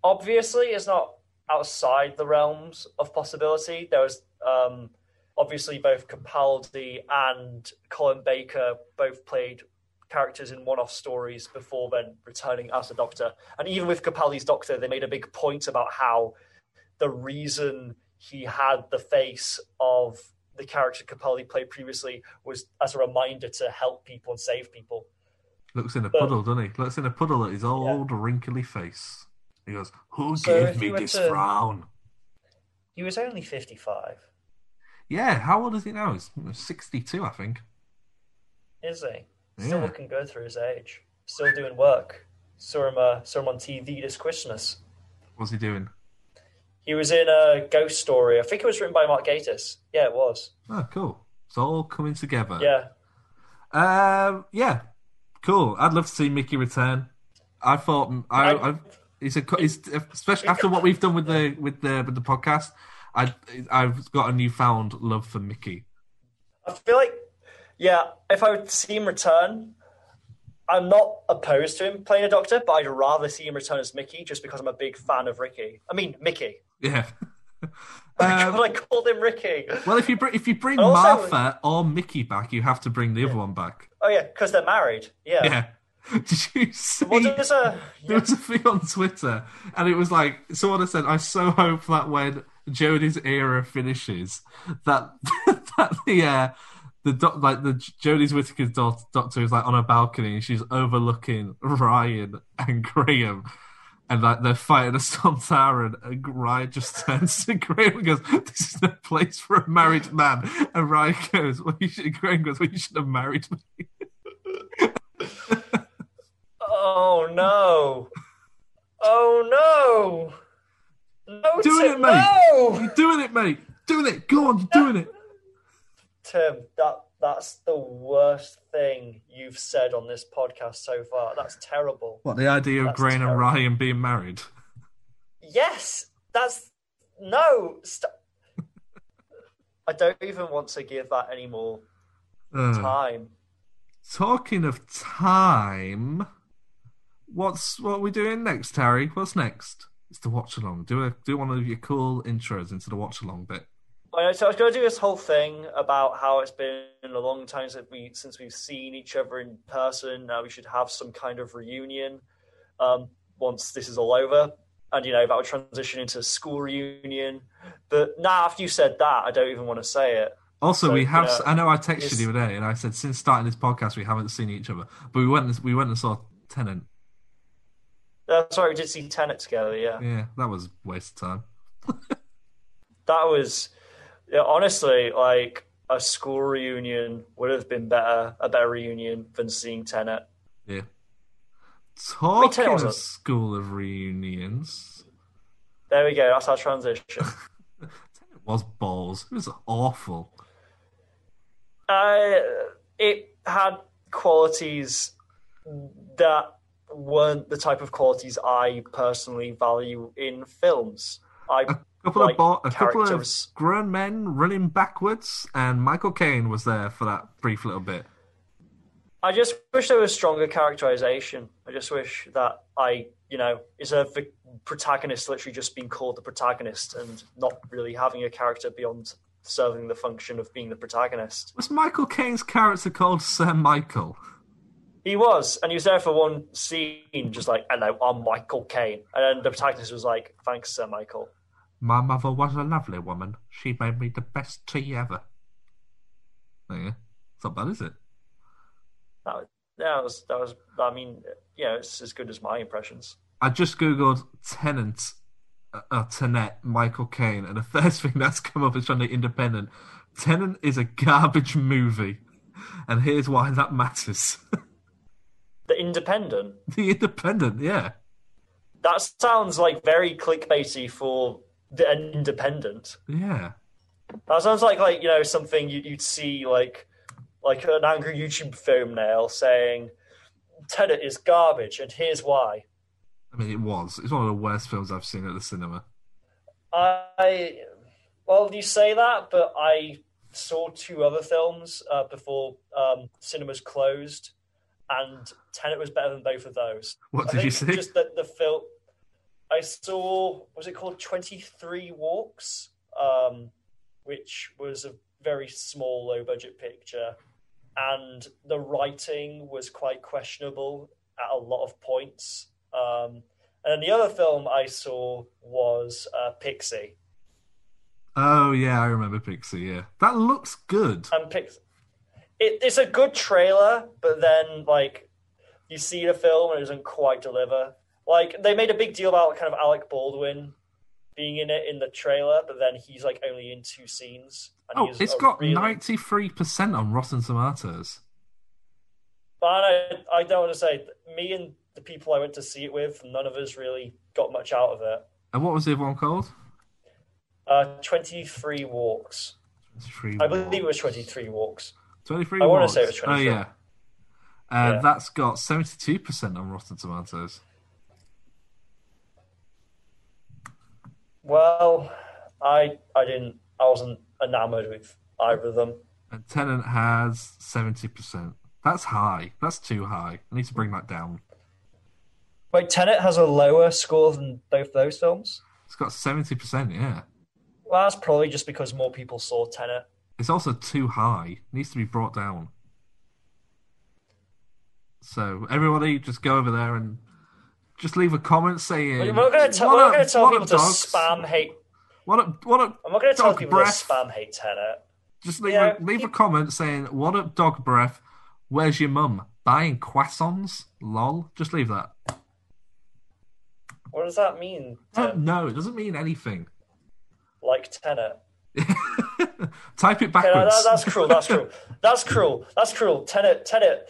obviously it's not outside the realms of possibility. There was um, obviously both Capaldi and Colin Baker both played characters in one-off stories before then returning as the Doctor. And even with Capaldi's Doctor, they made a big point about how the reason he had the face of the character Capaldi played previously was as a reminder to help people and save people. Looks in a But- puddle, doesn't he? Looks in a puddle at his old wrinkly face. He goes, "Who So gave me this to- frown?" He was only 55, Yeah, how old is he now? He's sixty-two, I think. is he? Still Yeah. looking good for his age. Still doing work. Saw him, uh, saw him on TV this Christmas. What's he doing? He was in a ghost story. I think it was written by Mark Gatiss. Yeah, it was. Oh, cool. It's all coming together. Yeah. Um, yeah, cool. I'd love to see Mickey return. I thought I, I, he's a he's especially after what we've done with the with the with the podcast. I I've got a newfound love for Mickey. I feel like, yeah, if I would see him return, I'm not opposed to him playing a doctor, but I'd rather see him return as Mickey just because I'm a big fan of Ricky. I mean, Mickey. Yeah. God, <laughs> I uh, called him Ricky. Well, if you bring if you bring Also- Martha or Mickey back, you have to bring the other one back. Oh, yeah, because they're married. Yeah. Yeah. <laughs> Did you see? What does uh, a. <laughs> There was a thing on Twitter, and it was like someone had said, "I so hope that when Jodie's era finishes, that <laughs> that the uh, the doc, like the Jodie's Whittaker's doctor is like on a balcony and she's overlooking Ryan and Graham." And like they're fighting a Storm Tower, and, and Ryan just <laughs> turns to Graham and goes, "This is no place for a married man." And Ryan goes, "Well, you should." Graham goes, "Well, you should have married me." <laughs> Oh, no. Oh, no. No, Doing it, mate. No. You're doing it, mate. Doing it. Go on, you're doing it. Tim, that that's the worst thing you've said on this podcast so far. That's terrible. What the idea of That's Grain and. Ryan being married? Yes, that's no. St- <laughs> I don't even want to give that any more Ugh. time. Talking of time, what's what are we doing next, Harry? What's next? It's the watch along. Do a do one of your cool intros into the watch along bit. Alright, So I was going to do this whole thing about how it's been a long time since we since we've seen each other in person. Now we should have some kind of reunion um, once this is all over, and you know that would transition into a school reunion. But now, after you said that, I don't even want to say it. Also, So, we have. yeah, I know I texted it's- you other and I said since starting this podcast we haven't seen each other, but we went. and- We went and saw Tenet. Uh, sorry, we did see Tenet together. Yeah, Yeah, that was a waste of time. <laughs> that was yeah, honestly like a school reunion would have been better, a better reunion than seeing Tenet. Yeah. Talking was of a- school of reunions, There we go. That's our transition. <laughs> it was balls. It was awful. Uh, it had qualities that weren't the type of qualities I personally value in films. I A couple like of bo- a couple of grown men running backwards, and Michael Caine was there for that brief little bit. I just wish there was stronger characterization. I just wish that I, you know, is a the protagonist literally just being called the protagonist and not really having a character beyond serving the function of being the protagonist. Was Michael Caine's character called Sir Michael? He was, and he was there for one scene, just like, hello, I'm Michael Caine. And then the protagonist was like, thanks, Sir Michael. My mother was a lovely woman. She made me the best tea ever. There you go. It's not bad, is it? That was, that was, that was, I mean, yeah, it's as good as my impressions. I just googled Tenant, uh, uh, Tenet, Michael Caine, and the <laughs> first thing that's come up is from the Independent. Tenet is a garbage movie, and here's why that matters. <laughs> The Independent, <laughs> the Independent, yeah. that sounds like very clickbaity for the an Independent. Yeah. That sounds like like you know something you, you'd see like like an angry YouTube thumbnail saying Tenet is garbage and here's why. I mean, it was. It's one of the worst films I've seen at the cinema. I well, you say that, but I saw two other films uh, before um, cinemas closed, and Tenet was better than both of those. What I did you see? Just that the film I saw was it called Twenty Three Walks, um, which was a very small, low budget picture, and the writing was quite questionable at a lot of points. Um, and then the other film I saw was uh, Pixie. Oh, yeah, I remember Pixie, yeah. That looks good. And Pix- it, it's a good trailer, but then like you see the film and it doesn't quite deliver. Like they made a big deal about kind of Alec Baldwin being in it in the trailer, but then he's like only in two scenes. And Oh, it's got really- 93% on Rotten Tomatoes. But I, I don't want to say me and the people I went to see it with, none of us really got much out of it. And what was the other one called? Uh, Twenty three walks. 23 I believe Walks. it was twenty three walks. 23 I wanna say it was Oh, yeah. Uh, Yeah. That's got 72% on Rotten Tomatoes. Well, I I didn't I wasn't enamored with either of them. And Tenet has 70%. That's high. That's too high. I need to bring that down. Wait, Tenet has a lower score than both those films. It's got 70%, yeah. Well, that's probably just because more people saw Tenet. It's also too high. It needs to be brought down. So, everybody, just go over there and just leave a comment saying. We're not going to tell, "What we're not going to tell what people to spam hate. What up, what up, I'm not going to tell people breath? to spam hate Tenet. Just leave, Yeah, a, leave a comment saying, What up, dog breath? Where's your mum? Buying croissants? Lol. Just leave that. What does that mean? To don't. It doesn't mean anything. like Tenet. <laughs> Type it backwards. that, that's cruel. That's cruel. That's cruel. That's cruel. Tenet. Tenet.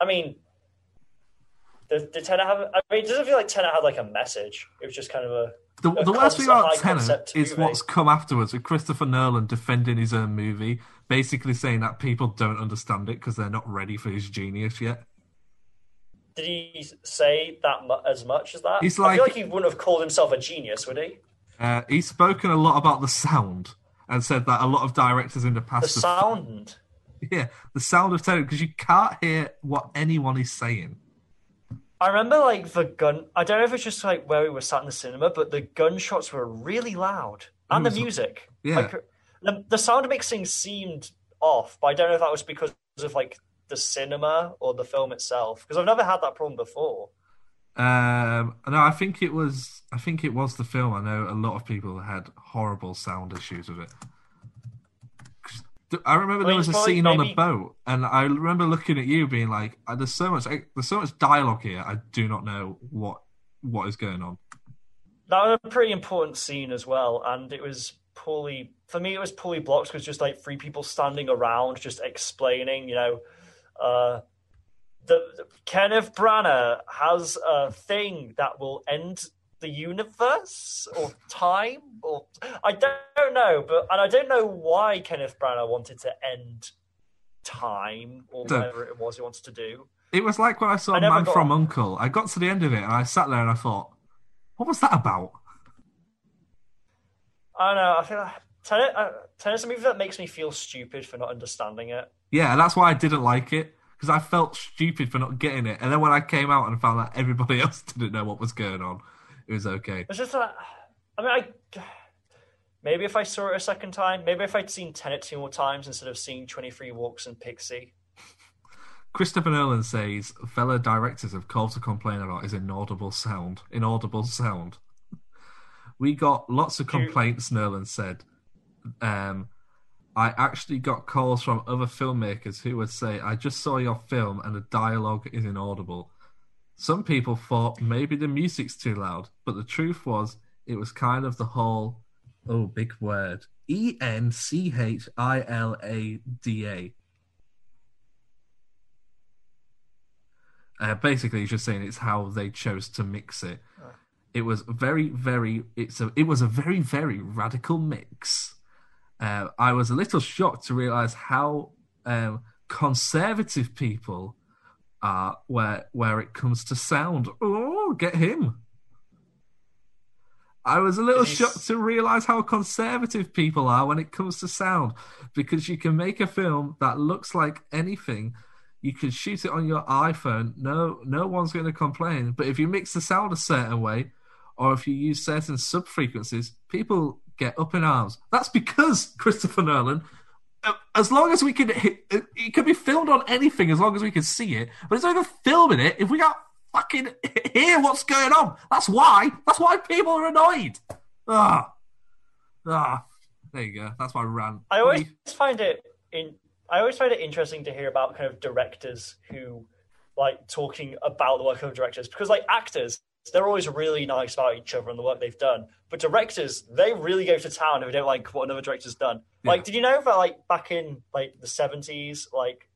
I mean, did, did Tenet have? I mean, it doesn't feel like Tenet had like a message. It was just kind of a. The, a the worst thing about Tenet is movie. what's come afterwards with Christopher Nolan defending his own movie, basically saying that people don't understand it because they're not ready for his genius yet. Did he say that mu- as much as that? He's I feel like- like he wouldn't have called himself a genius, would he? Uh, he's spoken a lot about the sound and said that a lot of directors in the The past, have- sound. yeah, the sound of Tenet because you can't hear what anyone is saying. I remember like the gun. I don't know if it's just like where we were sat in the cinema, but the gunshots were really loud, and the music. yeah. Like, the, the sound mixing seemed off, but I don't know if that was because of like the cinema or the film itself. Because I've never had that problem before. Um, no, I think it was. I think it was the film. I know a lot of people had horrible sound issues with it. I remember I there was a scene on maybe- a boat, and I remember looking at you, being like, "Uh, "There's so much. There's so much dialogue here. I do not know what what is going on." That was a pretty important scene as well, and it was poorly for me. It was poorly blocked because just like three people standing around, just explaining. You know, uh, the, Kenneth Branagh has a thing that will end the universe or time, or I don't know, but and I don't know why Kenneth Branagh wanted to end time or whatever it was he wanted to do. It was like when I saw I Man got- from Uncle. I got to the end of it, and I sat there and I thought, "What was that about?" I don't know. I feel like uh, Tenet's a movie that makes me feel stupid for not understanding it. Yeah, that's why I didn't like it because I felt stupid for not getting it. And then when I came out and found that everybody <laughs> else didn't know what was going on, it was okay. It's just that. I mean, I maybe if I saw it a second time, maybe if I'd seen Tenet two more times instead of seeing Twenty Three Walks and Pixie. Christopher Nolan says fellow directors have called to complain about his inaudible sound. Inaudible sound. <laughs> We got lots of complaints. Nolan said. Um, I actually got calls from other filmmakers who would say, "I just saw your film and the dialogue is inaudible." Some people thought maybe the music's too loud, but the truth was it was kind of the whole oh big word E N C H I L A D A. Uh, basically, he's just saying it's how they chose to mix it. It was very, very. It's a. It was a very, very radical mix. Uh, I was a little shocked to realize how um, conservative people are where where it comes to sound. Oh, get him! I was a little shocked to realize how conservative people are when it comes to sound, because you can make a film that looks like anything. You can shoot it on your iPhone. No, no one's going to complain. But if you mix the sound a certain way, or if you use certain sub frequencies, people get up in arms. That's because Christopher Nolan. uh, As long as we can, it it can be filmed on anything as long as we can see it. But it's even filming it if we can't fucking hear what's going on. That's why. That's why people are annoyed. Ah, ah. There you go. That's my rant. I always find it in. I always find it interesting to hear about kind of directors who like talking about the work of directors because like actors they're always really nice about each other and the work they've done but directors they really go to town if they don't like what another director's done like did you know that like back in like the 70s like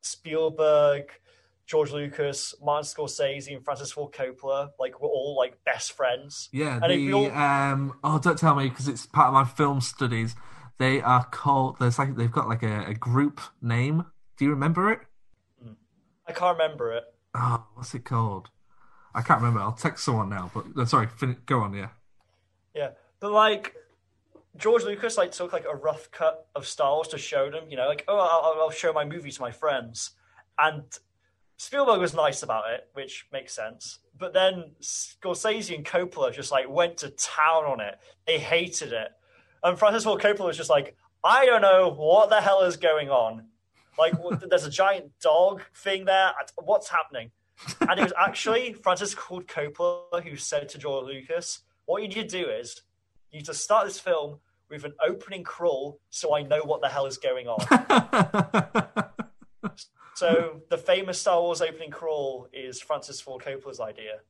spielberg george lucas martin scorsese and francis ford coppola like were all like best friends Yeah, and the all- um. Oh, don't tell me because it's part of my film studies. They are called. There's like they've got like a, a group name. Do you remember it? i can't remember it Oh, what's it called? I can't remember. I'll text someone now. But uh, sorry, fin- go on. Yeah. Yeah, but like George Lucas, like took like a rough cut of Star Wars to show them, you know, like oh, I'll, I'll show my movie to my friends, and Spielberg was nice about it, which makes sense. But then Scorsese and Coppola just like went to town on it. They hated it, and Francis Ford Coppola was just like, I don't know what the hell is going on. Like, <laughs> there's a giant dog thing there. What's happening? And it was actually Francis Ford Coppola who said to George Lucas, "What you need to do is you need to start this film with an opening crawl, so I know what the hell is going on." <laughs> so the famous Star Wars opening crawl is Francis Ford Coppola's idea.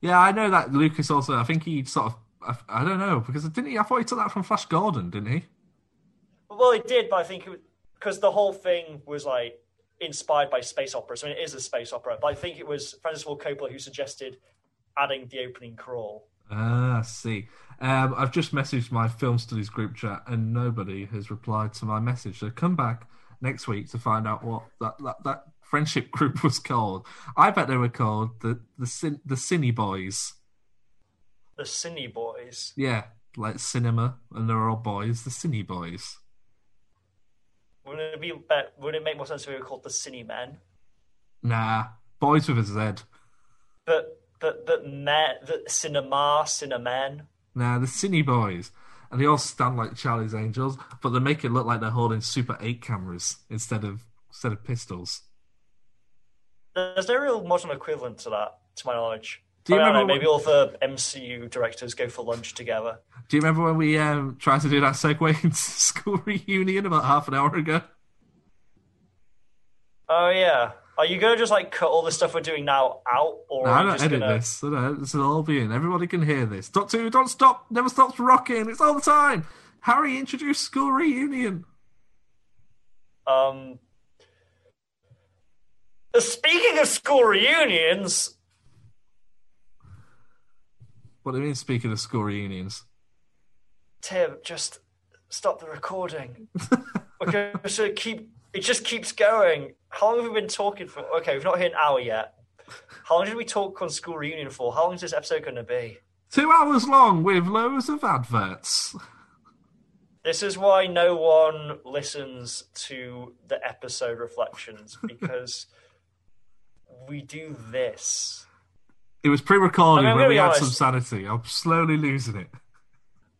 yeah, I know that Lucas also. I think he sort of. I, I don't know because didn't he? I thought he took that from Flash Gordon, didn't he? Well, he did, but I think it because the whole thing was like inspired by space operas. I mean, it is a space opera, but I think it was Francis Ford Coppola who suggested adding the opening crawl. Ah, I see. Um, I've just messaged my film studies group chat, and nobody has replied to my message. So come back next week to find out what that that, that friendship <laughs> group was called. I bet they were called the the Cin- the Cine Boys. The Cine Boys. Yeah, like cinema, and they're all boys. The Cine Boys. Wouldn't it be? bet- Wouldn't it make more sense if we were called the Cine Men? Nah, boys with a Z. But but but men, the cinema, cinemen. Nah, the Cine Boys. And they all stand like Charlie's Angels, but they make it look like they're holding Super 8 cameras instead of instead of pistols. There's no real modern equivalent to that, to my knowledge. Do you I don't know, remember maybe all the MCU directors go for lunch together. Do you remember when we um, tried to do that segue <laughs> into school reunion about half an hour ago? Oh yeah. Are you gonna just like cut all the stuff we're doing now out, or No, I don't edit gonna? this. Don't, this will all be in. Everybody can hear this. Doctor Who, don't stop, never stops rocking. It's all the time. Harry introduced school reunion. Um. Speaking of school reunions, What do you mean, speaking of school reunions? Tim, just stop the recording. <laughs> okay, so keep it just keeps going. How long have we been talking for? Okay, we've not hit an hour yet. How long did we talk on school reunion for? How long is this episode going to be? Two hours long with loads of adverts. This is why no one listens to the episode reflections because we do this. It was pre-recorded I mean, when we had honest. some sanity. I'm slowly losing it.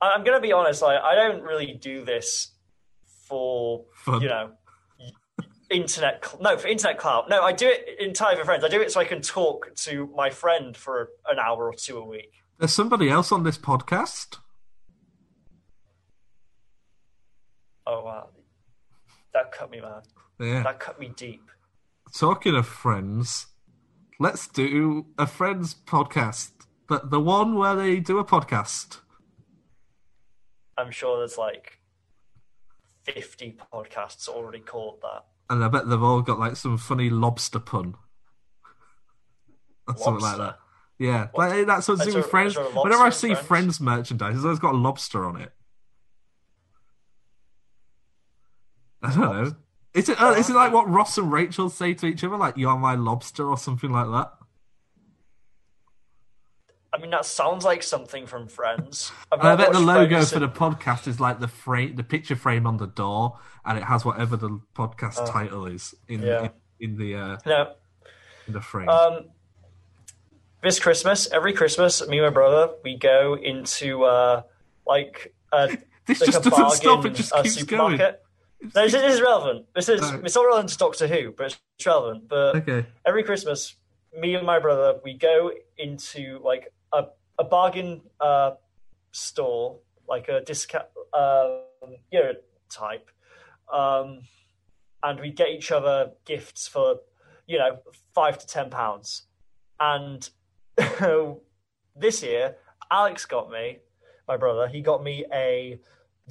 I- I'm going to be honest. Like, I don't really do this for Fun. you know internet. Cl- no, for internet clout. No, I do it entirely for friends. I do it so I can talk to my friend for an hour or two a week. There's somebody else on this podcast. Oh wow, that cut me, man. Yeah. That cut me deep. Talking of friends, let's do a friends podcast, but the one where they do a podcast. I'm sure there's like 50 podcasts already called that. And I bet they've all got like some funny lobster pun. Or something like that. Lobster? Yeah, like, that's what's with Friends. is there a Whenever I see Friends? Friends? merchandise, it's always got a lobster on it. I don't know. Is it, uh, is it like what Ross and Rachel say to each other, like "You're my lobster" or something like that? I mean, that sounds like something from Friends. And I bet the logo Friends for the podcast is like the frame, the picture frame on the door, and it has whatever the podcast title is in yeah. in, in the uh, No, in the frame. Um, this Christmas, every Christmas, me and my brother, we go into uh, like a, <laughs> This like just a doesn't stop, it bargain, just uh, keeps supermarket. No, this, is relevant. This is Alright. it's not relevant to Doctor Who, but it's relevant. But okay. every Christmas, me and my brother, we go into like a, a bargain uh, store, like a discount, um, you know, type, um, and we get each other gifts for, you know, five to ten pounds. And <laughs> this year, Alex got me, my brother, he got me a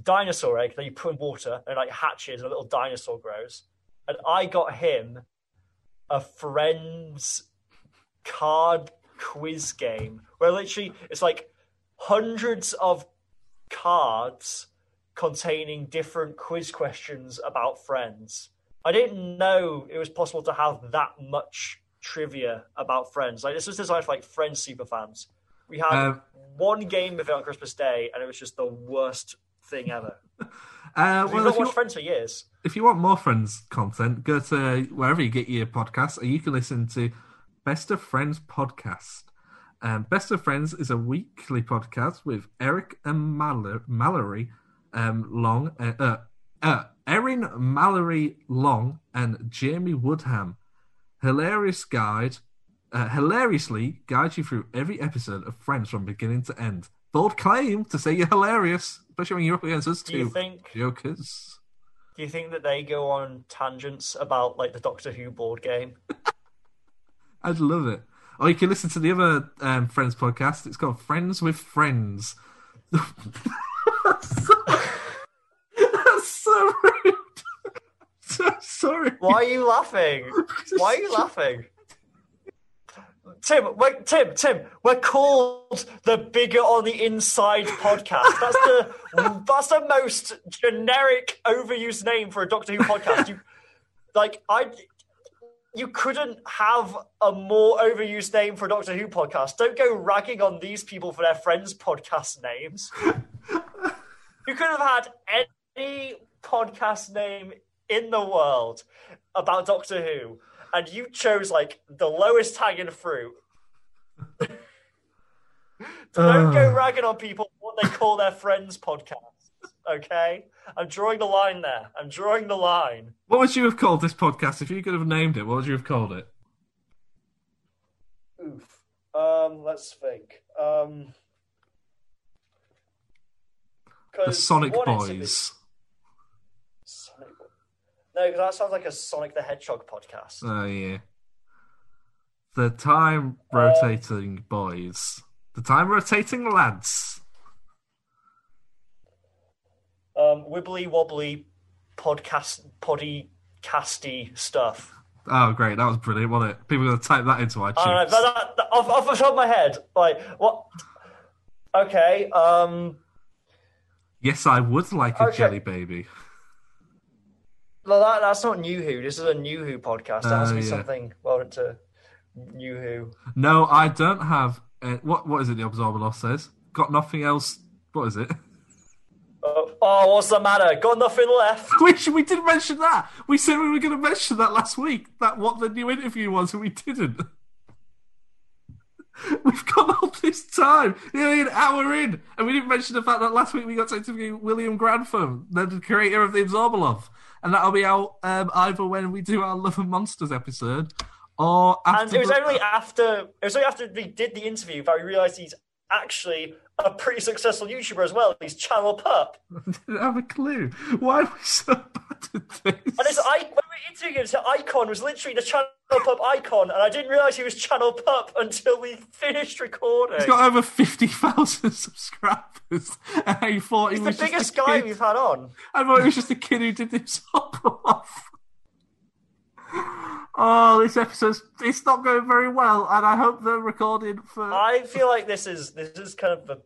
dinosaur egg that you put in water and it, like hatches and a little dinosaur grows. And I got him a friends card quiz game where literally it's like hundreds of cards containing different quiz questions about friends. I didn't know it was possible to have that much trivia about friends. Like this was designed for like friends super fans. We had Um, one game of it on Christmas Day and it was just the worst thing ever. <laughs> Uh, We've well, not if you, watched Friends for years. if you want more Friends content, go to wherever you get your podcasts, and you can listen to Best of Friends podcast. Um, Best of Friends is a weekly podcast with Eric and Mal- Mallory um, Long, uh, uh, uh, Erin Mallory Long, and Jamie Woodham. Hilarious guide, uh, hilariously guide you through every episode of Friends from beginning to end. Bold claim to say you're hilarious, especially when you're up against us Do you two think jokers. do you think that they go on tangents about like the Doctor Who board game? <laughs> I'd love it. Or you can listen to the other um, Friends podcast. It's called Friends with Friends. <laughs> That's so rude. so <laughs> sorry. Why are you laughing? Why are you laughing? Tim, we're, Tim, Tim, we're called the Bigger on the Inside podcast. That's the <laughs> that's the most generic, overused name for a Doctor Who podcast. You, like, I, you couldn't have a more overused name for a Doctor Who podcast. Don't go ragging on these people for their friends' podcast names. you could have had any podcast name in the world about Doctor Who, and you chose like the lowest hanging fruit. <laughs> Don't go ragging on people what they call their friends' podcast. Okay, I'm drawing the line there. I'm drawing the line. What would you have called this podcast if you could have named it? What would you have called it? Oof. Um, let's think. Um, the Sonic we it Boys. No, because that sounds like a Sonic the Hedgehog podcast. Oh yeah. The time rotating boys. The time rotating lads. Um, wibbly wobbly podcast, poddy, casty stuff. Oh great, that was brilliant, wasn't it? People are gonna type that into I don't know, iTunes. that, that, off, off the top of my head, like what? Okay. Um. Yes, I would like a Okay. jelly baby. Well, that, that's not New Who. This is a New Who podcast. That has to Oh, be yeah. something well into New Who. No, I don't have. Uh, what what is it? The Absorbaloff says. Got nothing else. What is it? Oh, oh, what's the matter? Got nothing left. <laughs> We should, we didn't mention that. We said we were going to mention that last week. That what the new interview was, and we didn't. <laughs> We've gone all this time, nearly an hour in, and we didn't mention the fact that last week we got to interview William Grantham, the creator of the Absorbaloff, and that'll be out um, either when we do our Love and Monsters episode or after. And it was the- only after it was only after we did the interview that we realised he's actually a pretty successful YouTuber as well. He's Channel Pup, <laughs> didn't have a clue. Why are we so bad <laughs> this? and his I when we interviewed him, his icon was literally the Channel Pup icon, and I didn't realise he was Channel Pup until we finished recording. He's got over fifty thousand <laughs> subscribers, and I thought he He's the was just biggest guy kid. we've had on. I thought it was just a kid who did this <laughs> off. Oh, this episode's it's not going very well, and I hope they're recorded for. I feel like this is this is kind of a,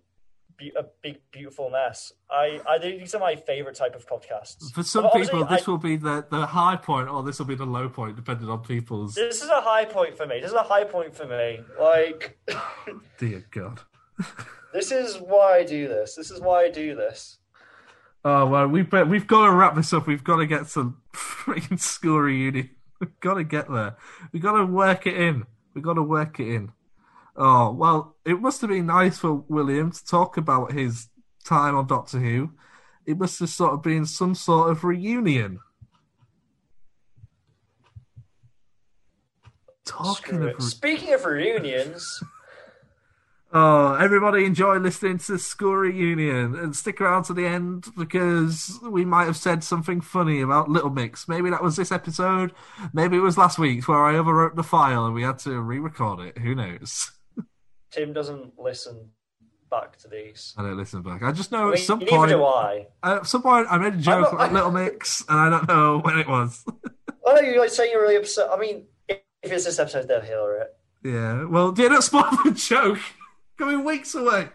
be- a big beautiful mess. I I these are my favorite type of podcasts. For some But people, this I- will be the, the high point, or this will be the low point, depending on people's. This is a high point for me. This is a high point for me. Like <coughs> Dear God. <laughs> this is why I do this. This is why I do this. Oh well, we we've got to wrap this up. We've got to get some <laughs> freaking school reunion. We've got to get there. We've got to work it in. We've got to work it in. Oh well, it must have been nice for William to talk about his time on Doctor Who. It must have sort of been some sort of reunion. Talking of re- Speaking of reunions, <laughs> Oh, everybody enjoy listening to the School Reunion and stick around to the end because we might have said something funny about Little Mix. Maybe that was this episode. Maybe it was last week's where I overwrote the file and we had to re record it. Who knows? <laughs> Tim doesn't listen back to these. I don't listen back. I just know I at mean, some neither point. do I. At some point, I made a joke not- about Little Mix and I don't know when it was. I know you're like saying you're really upset. I mean, if it's this episode, they'll hear it. yeah, well, do not spoil the joke. <laughs> Coming weeks away.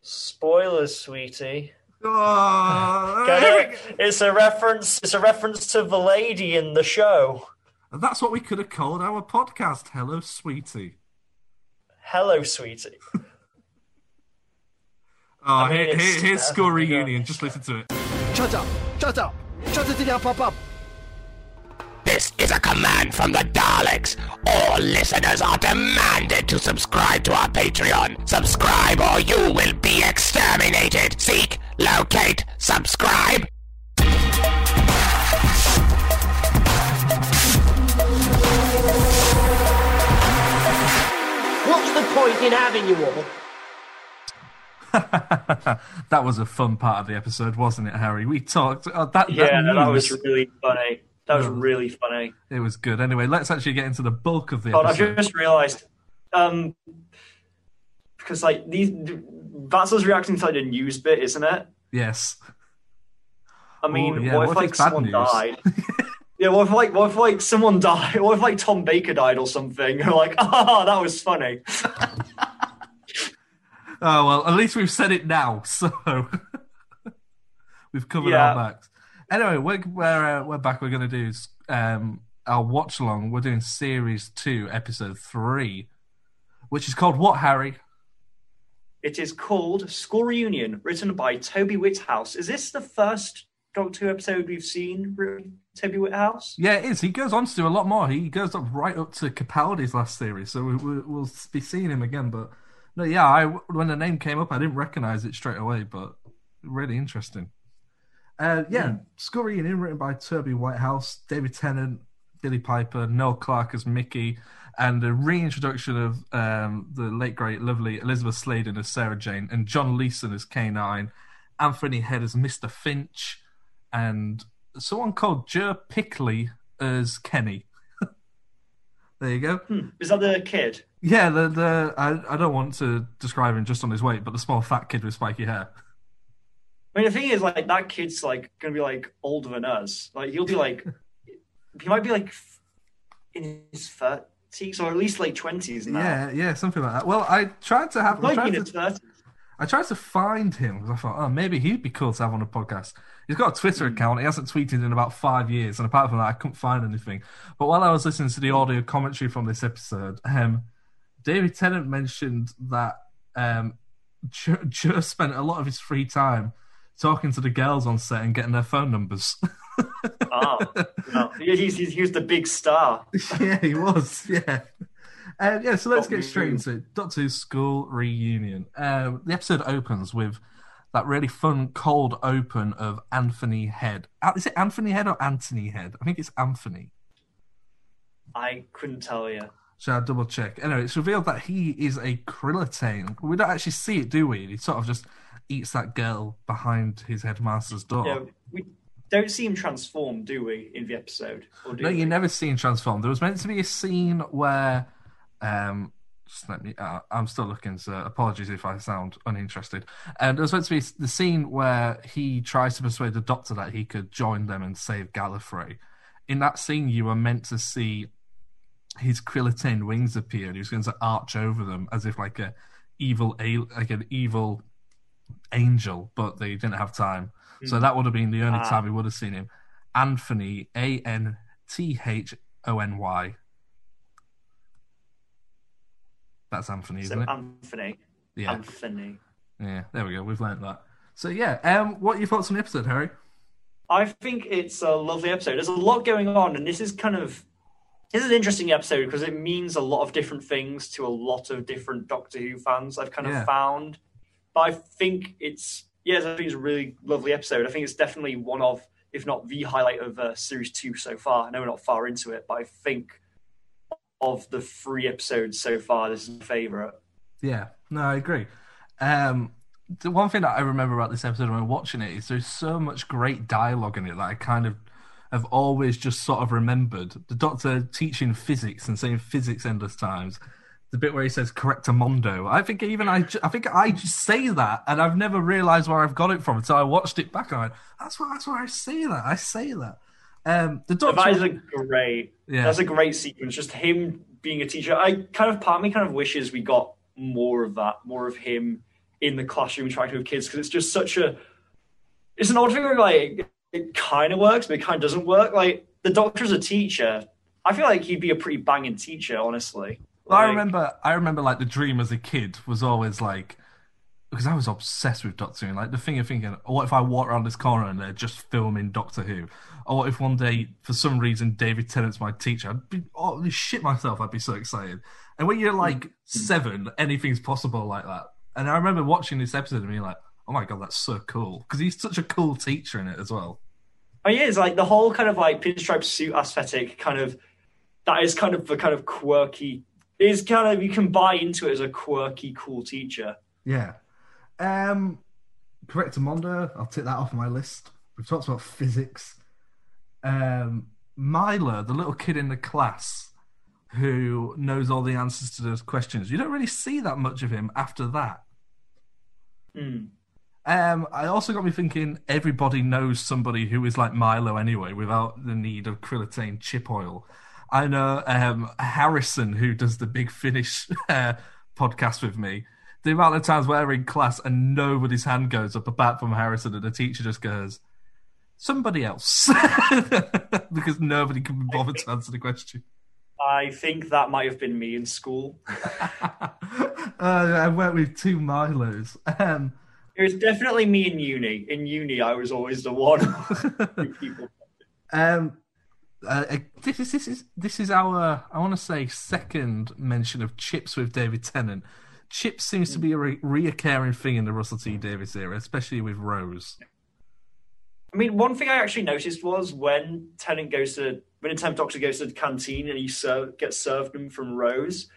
Spoilers, sweetie. Oh, it? It's a reference. It's a reference to the lady in the show. And that's what we could have called our podcast. Hello, sweetie. Hello, sweetie. <laughs> Oh, I mean, here, here, here's School yeah. Reunion. Just listen to it. Shut up! Shut up! Shut it down, pop up! This is a command from the Daleks. All listeners are demanded to subscribe to our Patreon. Subscribe or you will be exterminated. Seek, locate, subscribe. Point in having you all? <laughs> that was a fun part of the episode, wasn't it, Harry? We talked. Uh, that, Yeah, that, that was really funny. That was really funny. It was good. Anyway, let's actually get into the bulk of the Oh, I've just realised, um, because like these, that's us reacting to like the news bit, isn't it? Yes. I mean, Oh, yeah, what what if like if it's someone news? died? <laughs> Yeah, what if like what if like someone died? What if like Tom Baker died or something? You're <laughs> like, <laughs> ah, that was funny. <laughs> Oh well, at least we've said it now, so we've covered Yeah. our backs. Anyway, we're we're, uh, we're back. We're going to do um, our watch along. We're doing series two, episode three, which is called what? Harry? It is called School Reunion, written by Toby Whithouse. Is this the first Doctor Who episode we've seen Toby Whithouse? Yeah, it is. He goes on to do a lot more. He goes up right up to Capaldi's last series, so we, we, we'll be seeing him again. But no, yeah, I when the name came up, I didn't recognize it straight away, but really interesting. Uh, yeah, and Reunion, written by Toby Whithouse, David Tennant, Billie Piper, Noel Clarke as Mickey, and a reintroduction of um, the late great, lovely Elizabeth Sladen as Sarah Jane, and John Leeson as K9, Anthony Head as Mr. Finch, and someone called Joe Pickley as Kenny. <laughs> there you go. Hmm. Is that the kid? Yeah, the the I, I don't want to describe him just on his weight, but the small fat kid with spiky hair. I mean, the thing is, like, that kid's like gonna be like older than us. Like, he'll be like, <laughs> he might be like in his thirties or at least late twenties now. Yeah, yeah, something like that. Well, I tried to have. I tried to. I tried to find him because I thought, oh, maybe he'd be cool to have on a podcast. He's got a Twitter account. He hasn't tweeted in about five years, and apart from that, I couldn't find anything. But while I was listening to the audio commentary from this episode, um, David Tennant mentioned that um, Joe, Joe spent a lot of his free time talking to the girls on set and getting their phone numbers. <laughs> No. <laughs> He- he's, he's, he was the big star. <laughs> yeah, he was. Yeah. Uh, yeah, so let's get straight into it. Doctor Who's School Reunion. Um, the episode opens with that really fun cold open of Anthony Head. Is it Anthony Head or Anthony Head? I think it's Anthony. I couldn't tell you. Shall I double check? Anyway, it's revealed that he is a Krillitane. We don't actually see it, do we? He sort of just eats that girl behind his headmaster's door. Yeah, we don't see him transform, do we, in the episode? No, we? you never seen transform. There was meant to be a scene where, um, just let me. Uh, I'm still looking, so apologies if I sound uninterested. And there was meant to be the scene where he tries to persuade the Doctor that he could join them and save Gallifrey. In that scene, you were meant to see his Krillitane wings appear, and he was going to arch over them as if like a evil, like an evil angel, but they didn't have time. So that would have been the only Ah. time we would have seen him. Anthony, A N T H O N Y. That's Anthony, So isn't it? Anthony. Yeah. Anthony. Yeah, there we go. We've learned that. So yeah, um, what are your thoughts on the episode, Harry? I think it's a lovely episode. There's a lot going on, and this is kind of this is an interesting episode because it means a lot of different things to a lot of different Doctor Who fans. I've kind of Yeah. found, but I think it's yeah, I think it's a really lovely episode. I think it's definitely one of, if not the highlight of uh, series two so far. I know we're not far into it, but I think of the three episodes so far, this is my favorite. Yeah, no, I agree. Um, the one thing that I remember about this episode when watching it is there's so much great dialogue in it that I kind of have always just sort of remembered. The Doctor teaching physics and saying physics endless times. The bit where he says "correctamundo." I think even I, I think I just say that, and I've never realised where I've got it from until I watched it back. I went, "That's why. That's why I say that. I say that." Um, the Doctor. that is a great. Yeah. That's a great sequence. Just him being a teacher. I kind of part of me kind of wishes we got more of that, more of him in the classroom interacting with kids because it's just such a. It's an odd thing where like it kind of works, but it kind of doesn't work. Like the doctor's a teacher. I feel like he'd be a pretty banging teacher, honestly. Well, I remember, I remember, like the dream as a kid was always like, because I was obsessed with Doctor Who. Like the thing of thinking, what if I walk around this corner and they're just filming Doctor Who? Or what if one day, for some reason, David Tennant's my teacher? I'd be, oh, shit myself. I'd be so excited. And when you're like seven, anything's possible like that. And I remember watching this episode and being like, oh my god, that's so cool. Because he's such a cool teacher in it as well. Oh yeah, it's like the whole kind of like pinstripe suit aesthetic, kind of that is kind of the kind of quirky. Is kind of you can buy into it as a quirky, cool teacher. Yeah. Um, Correctamundo, I'll take that off my list. We've talked about physics. Um, Milo, the little kid in the class who knows all the answers to those questions. You don't really see that much of him after that. Hmm. Um, I also got me thinking. Everybody knows somebody who is like Milo anyway, without the need of Krillitane chip oil. I know um, Harrison, who does the Big Finish <laughs> uh, podcast with me. The amount of times we're in class and nobody's hand goes up apart from Harrison, and the teacher just goes, "Somebody else," <laughs> because nobody can be bothered to answer the question. I think that might have been me in school. <laughs> Uh, I went with two Milos. Um, It was definitely me in uni. In uni, I was always the one. people. <laughs> Um, uh, uh, this is this is this is our I want to say second mention of Chips with David Tennant. Chips seems to be a re- reoccurring thing in the Russell T Davies era, especially with Rose. I mean, one thing I actually noticed was when Tennant goes to when a temp doctor goes to the canteen and he serve, gets served him from Rose.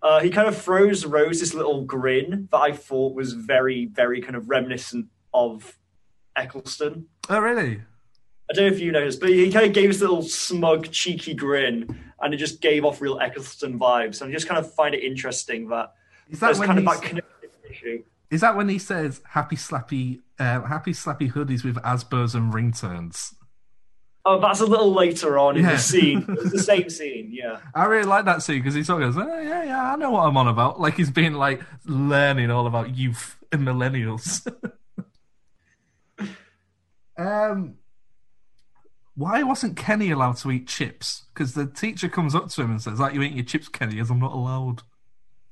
Uh, he kind of throws Rose this little grin that I thought was very, very kind of reminiscent of Eccleston. Oh, really? I don't know if you noticed, but he kind of gave this little smug, cheeky grin, and it just gave off real Eccleston vibes. And I just kind of find it interesting that Is that there's when kind of that connective issue. Is that when he says "happy slappy, uh, happy slappy hoodies with Asbos and ringtones"? Oh, that's a little later on in Yeah. the scene. It's the <laughs> same scene, yeah. I really like that scene because he sort of goes, oh, "Yeah, yeah, I know what I'm on about." Like he's been like learning all about youth and millennials. <laughs> um, why wasn't Kenny allowed to eat chips? Because the teacher comes up to him and says, "Like you eating your chips, Kenny?" As I'm not allowed.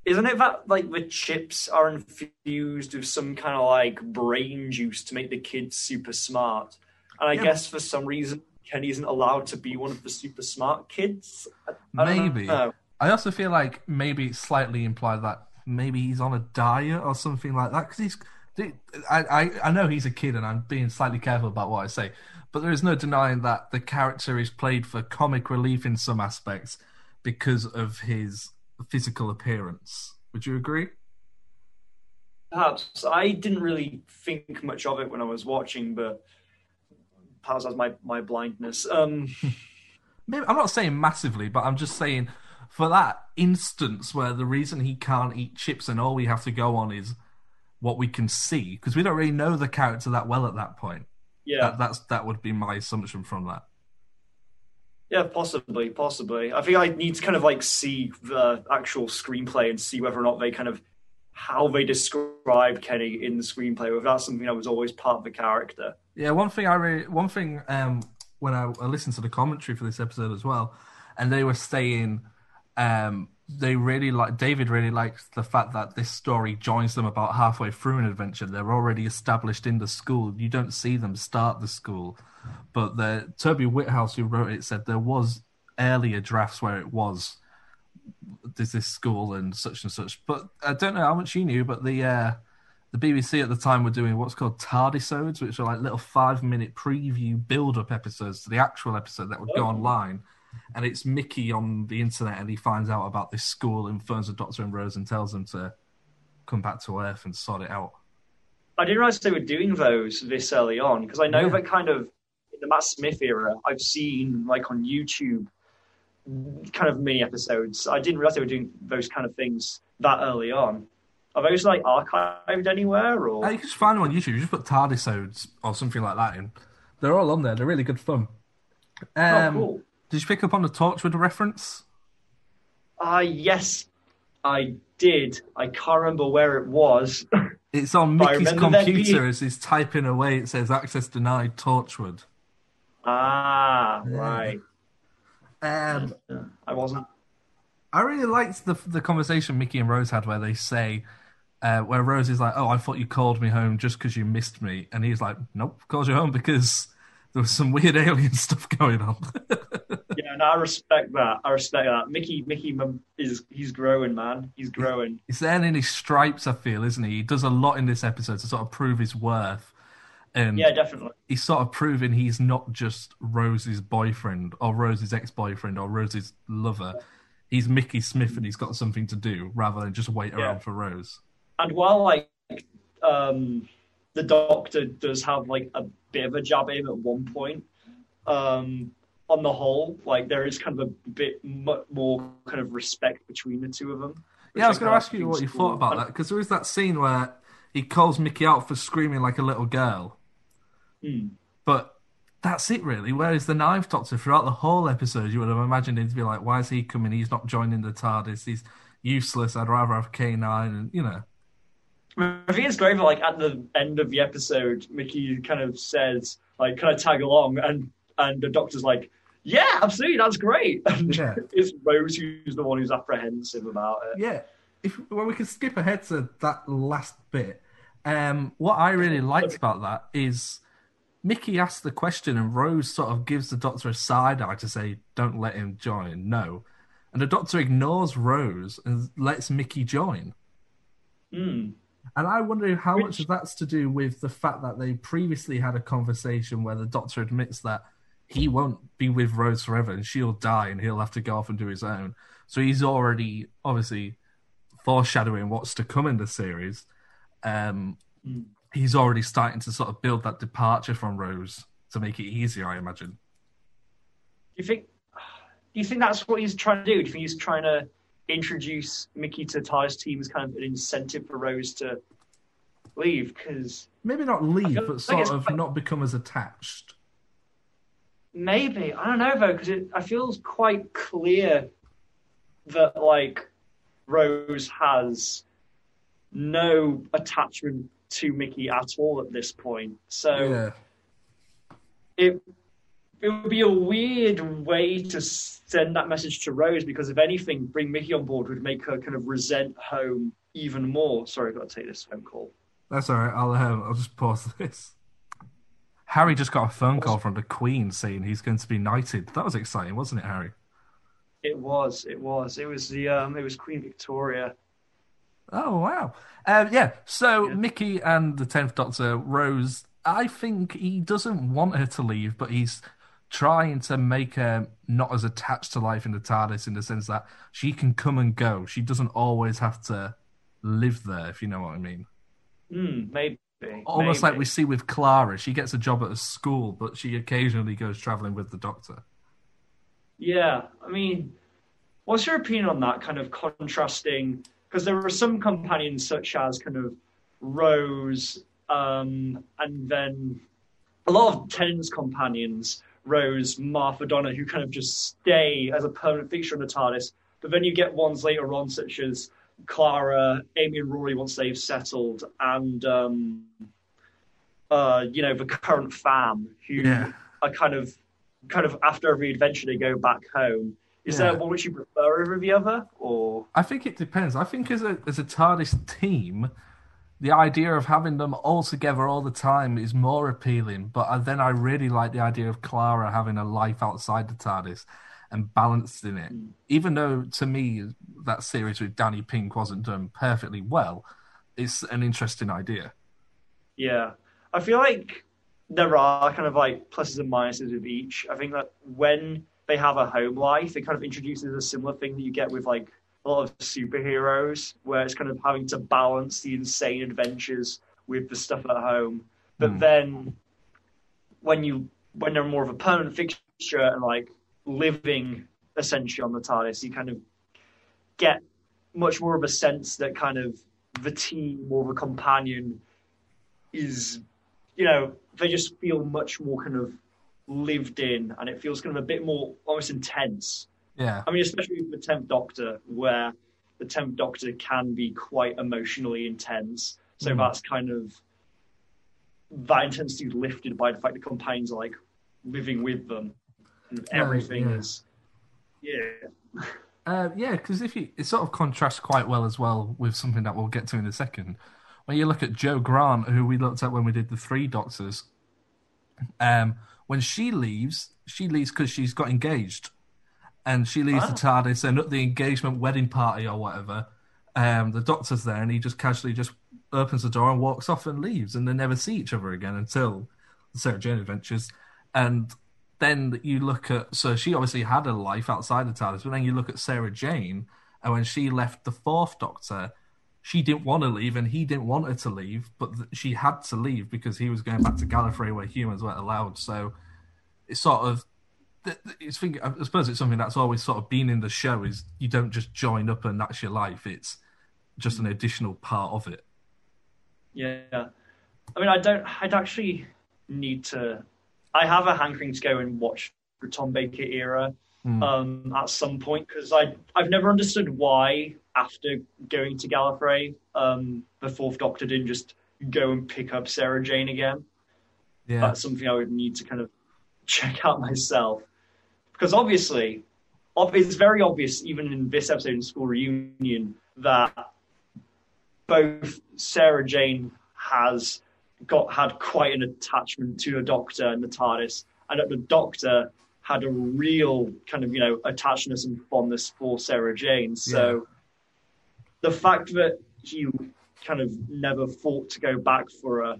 Isn't it that like the chips are infused with some kind of like brain juice to make the kids super smart? And I Yeah. guess for some reason Kenny isn't allowed to be one of the super smart kids. I- I don't Maybe. know. I also feel like maybe it's slightly implied that maybe he's on a diet or something like that. Because he's, I, I, I know he's a kid, and I'm being slightly careful about what I say. But there is no denying that the character is played for comic relief in some aspects because of his physical appearance. Would you agree? Perhaps I didn't really think much of it when I was watching, but perhaps that's my my blindness. Um, <laughs> Maybe, I'm not saying massively, but I'm just saying for that instance where the reason he can't eat chips and all we have to go on is what we can see because we don't really know the character that well at that point. Yeah. that, that's that would be my assumption from that. Yeah, possibly, possibly. I think I need to kind of like see the actual screenplay and see whether or not they kind of how they describe Kenny in the screenplay. Whether that's something that was always part of the character. Yeah, one thing I really, one thing um, when I, I listened to the commentary for this episode as well, and they were saying um, they really like David really likes the fact that this story joins them about halfway through an adventure. They're already established in the school. You don't see them start the school, but the Toby Whithouse who wrote it said there was earlier drafts where it was there's this school and such and such. But I don't know how much you knew, but the uh, the BBC at the time were doing what's called Tardisodes, which are like little five minute preview build up episodes to the actual episode that would go Oh. online. And it's Mickey on the internet, and he finds out about this school and phones the Doctor and Rose and tells them to come back to Earth and sort it out. I didn't realize they were doing those this early on because I know Yeah. that kind of in the Matt Smith era, I've seen like on YouTube kind of mini episodes. I didn't realize they were doing those kind of things that early on. Are those like archived anywhere or? Uh, you can just find them on YouTube. You just put Tardisodes or something like that in. They're all on there. They're really good fun. Um, cool. Did you pick up on the Torchwood reference? Ah, yes, I did. I can't remember where it was. <laughs> It's on Mickey's computer as he's typing away. It says access denied Torchwood. ah, Yeah. right. Um, I wasn't. I really liked the the conversation Mickey and Rose had where they say, uh, where Rose is like, "Oh, I thought you called me home just because you missed me," and he's like, "Nope, called you home because there was some weird <laughs> alien stuff going on." <laughs> And I respect that. I respect that. Mickey, Mickey is he's growing, man. He's growing. He's in his stripes, I feel, isn't he? He does a lot in this episode to sort of prove his worth. And Yeah, definitely. he's sort of proving he's not just Rose's boyfriend or Rose's ex boyfriend or Rose's lover. He's Mickey Smith and he's got something to do rather than just wait Yeah. around for Rose. And while like um, the Doctor does have like a bit of a jab at him at one point, um, on the whole, like there is kind of a bit more kind of respect between the two of them. Yeah, I was going to ask you what you thought about that because there is that scene where he calls Mickey out for screaming like a little girl. Hmm. But that's it, really. Whereas the Ninth Doctor, throughout the whole episode, you would have imagined him to be like, "Why is he coming? He's not joining the TARDIS. He's useless. I'd rather have K nine, and you know." I think it's great. That, like at the end of the episode, Mickey kind of says, "Like, can I tag along?" and and the Doctor's like, "Yeah, absolutely, that's great." <laughs> Yeah. it's Rose who's the one who's apprehensive about it. Yeah. If well, we can skip ahead to that last bit. Um, what I really liked about that is Mickey asks the question, and Rose sort of gives the Doctor a side eye to say, "Don't let him join." No, and the Doctor ignores Rose and lets Mickey join. Hmm. And I wonder how much of that's to do with the fact that they previously had a conversation where the Doctor admits that he won't be with Rose forever and she'll die and he'll have to go off and do his own. So he's already obviously foreshadowing what's to come in the series. Um, He's already starting to sort of build that departure from Rose to make it easier, I imagine. Do you think? Do you think that's what he's trying to do? Do you think he's trying to introduce Mickey to Ty's team as kind of an incentive for Rose to leave? Because Maybe not leave, but sort of not become as attached. Maybe I don't know though, because it I feel quite clear that like Rose has no attachment to Mickey at all at this point. So Yeah. it it would be a weird way to send that message to Rose because if anything, bring Mickey on board would make her kind of resent home even more. Sorry, I've got to take this phone call. That's all right. I'll um, I'll just pause this. Harry just got a phone call from the Queen saying he's going to be knighted. That was exciting, wasn't it, Harry? It was, it was, it was the um, it was Queen Victoria. Oh wow! Um, yeah. So Mickey and the Tenth Doctor, Rose. I think he doesn't want her to leave, but he's trying to make her not as attached to life in the TARDIS in the sense that she can come and go. She doesn't always have to live there, if you know what I mean. Hmm, maybe. Almost like we see with Clara. She gets a job at a school, but she occasionally goes traveling with the Doctor. Yeah, I mean, what's your opinion on that kind of contrasting? Because there are some companions such as kind of Rose, um, and then a lot of Tennant's companions, Rose, Martha Donna, who kind of just stay as a permanent fixture in the TARDIS. But then you get ones later on, such as Clara, Amy, and Rory once they've settled, and um, uh, you know the current fam who Yeah. are kind of kind of after every adventure they go back home. Is Yeah. there one which you prefer over the other, or I think it depends. I think as a as a TARDIS team, the idea of having them all together all the time is more appealing. But then I really like the idea of Clara having a life outside the TARDIS and balanced in it. Even though to me that series with Danny Pink wasn't done perfectly well, it's an interesting idea. Yeah, I feel like there are kind of like pluses and minuses with each. I think that when they have a home life, it kind of introduces a similar thing that you get with like a lot of superheroes, where it's kind of having to balance the insane adventures with the stuff at home. But Hmm. then when you when they're more of a permanent fixture and like living essentially on the TARDIS, you kind of get much more of a sense that kind of the team or the companion is, you know, they just feel much more kind of lived in and it feels kind of a bit more almost intense. Yeah. I mean, especially with the Tenth Doctor, where the Tenth Doctor can be quite emotionally intense. So Mm. that's kind of that intensity lifted by the fact the companions are like living with them, and Right, everything yeah. is, yeah, Uh, yeah, because if you, it sort of contrasts quite well as well with something that we'll get to in a second. When you look at Jo Grant, who we looked at when we did the Three Doctors, um, when she leaves, she leaves because she's got engaged, and she leaves the TARDIS, and at the engagement wedding party or whatever, um, the Doctor's there, and he just casually just opens the door and walks off and leaves, and they never see each other again until the Sarah Jane Adventures, and then you look at so she obviously had a life outside the TARDIS, but then you look at Sarah Jane, and when she left the Fourth Doctor, she didn't want to leave, and he didn't want her to leave, but th- she had to leave because he was going back to Gallifrey where humans weren't allowed. So it's sort of it's I suppose it's something that's always sort of been in the show is you don't just join up and that's your life. It's just an additional part of it. Yeah. I mean, I don't. I'd actually need to. I have a hankering to go and watch the Tom Baker era Hmm. um, at some point because I I've never understood why after going to Gallifrey, um, the Fourth Doctor didn't just go and pick up Sarah Jane again. Yeah. That's something I would need to kind of check out myself because obviously, it's very obvious even in this episode in School Reunion that both Sarah Jane has got had quite an attachment to a Doctor and the TARDIS, and that the Doctor had a real kind of you know attachment and fondness for Sarah Jane. So the fact that he kind of never thought to go back for her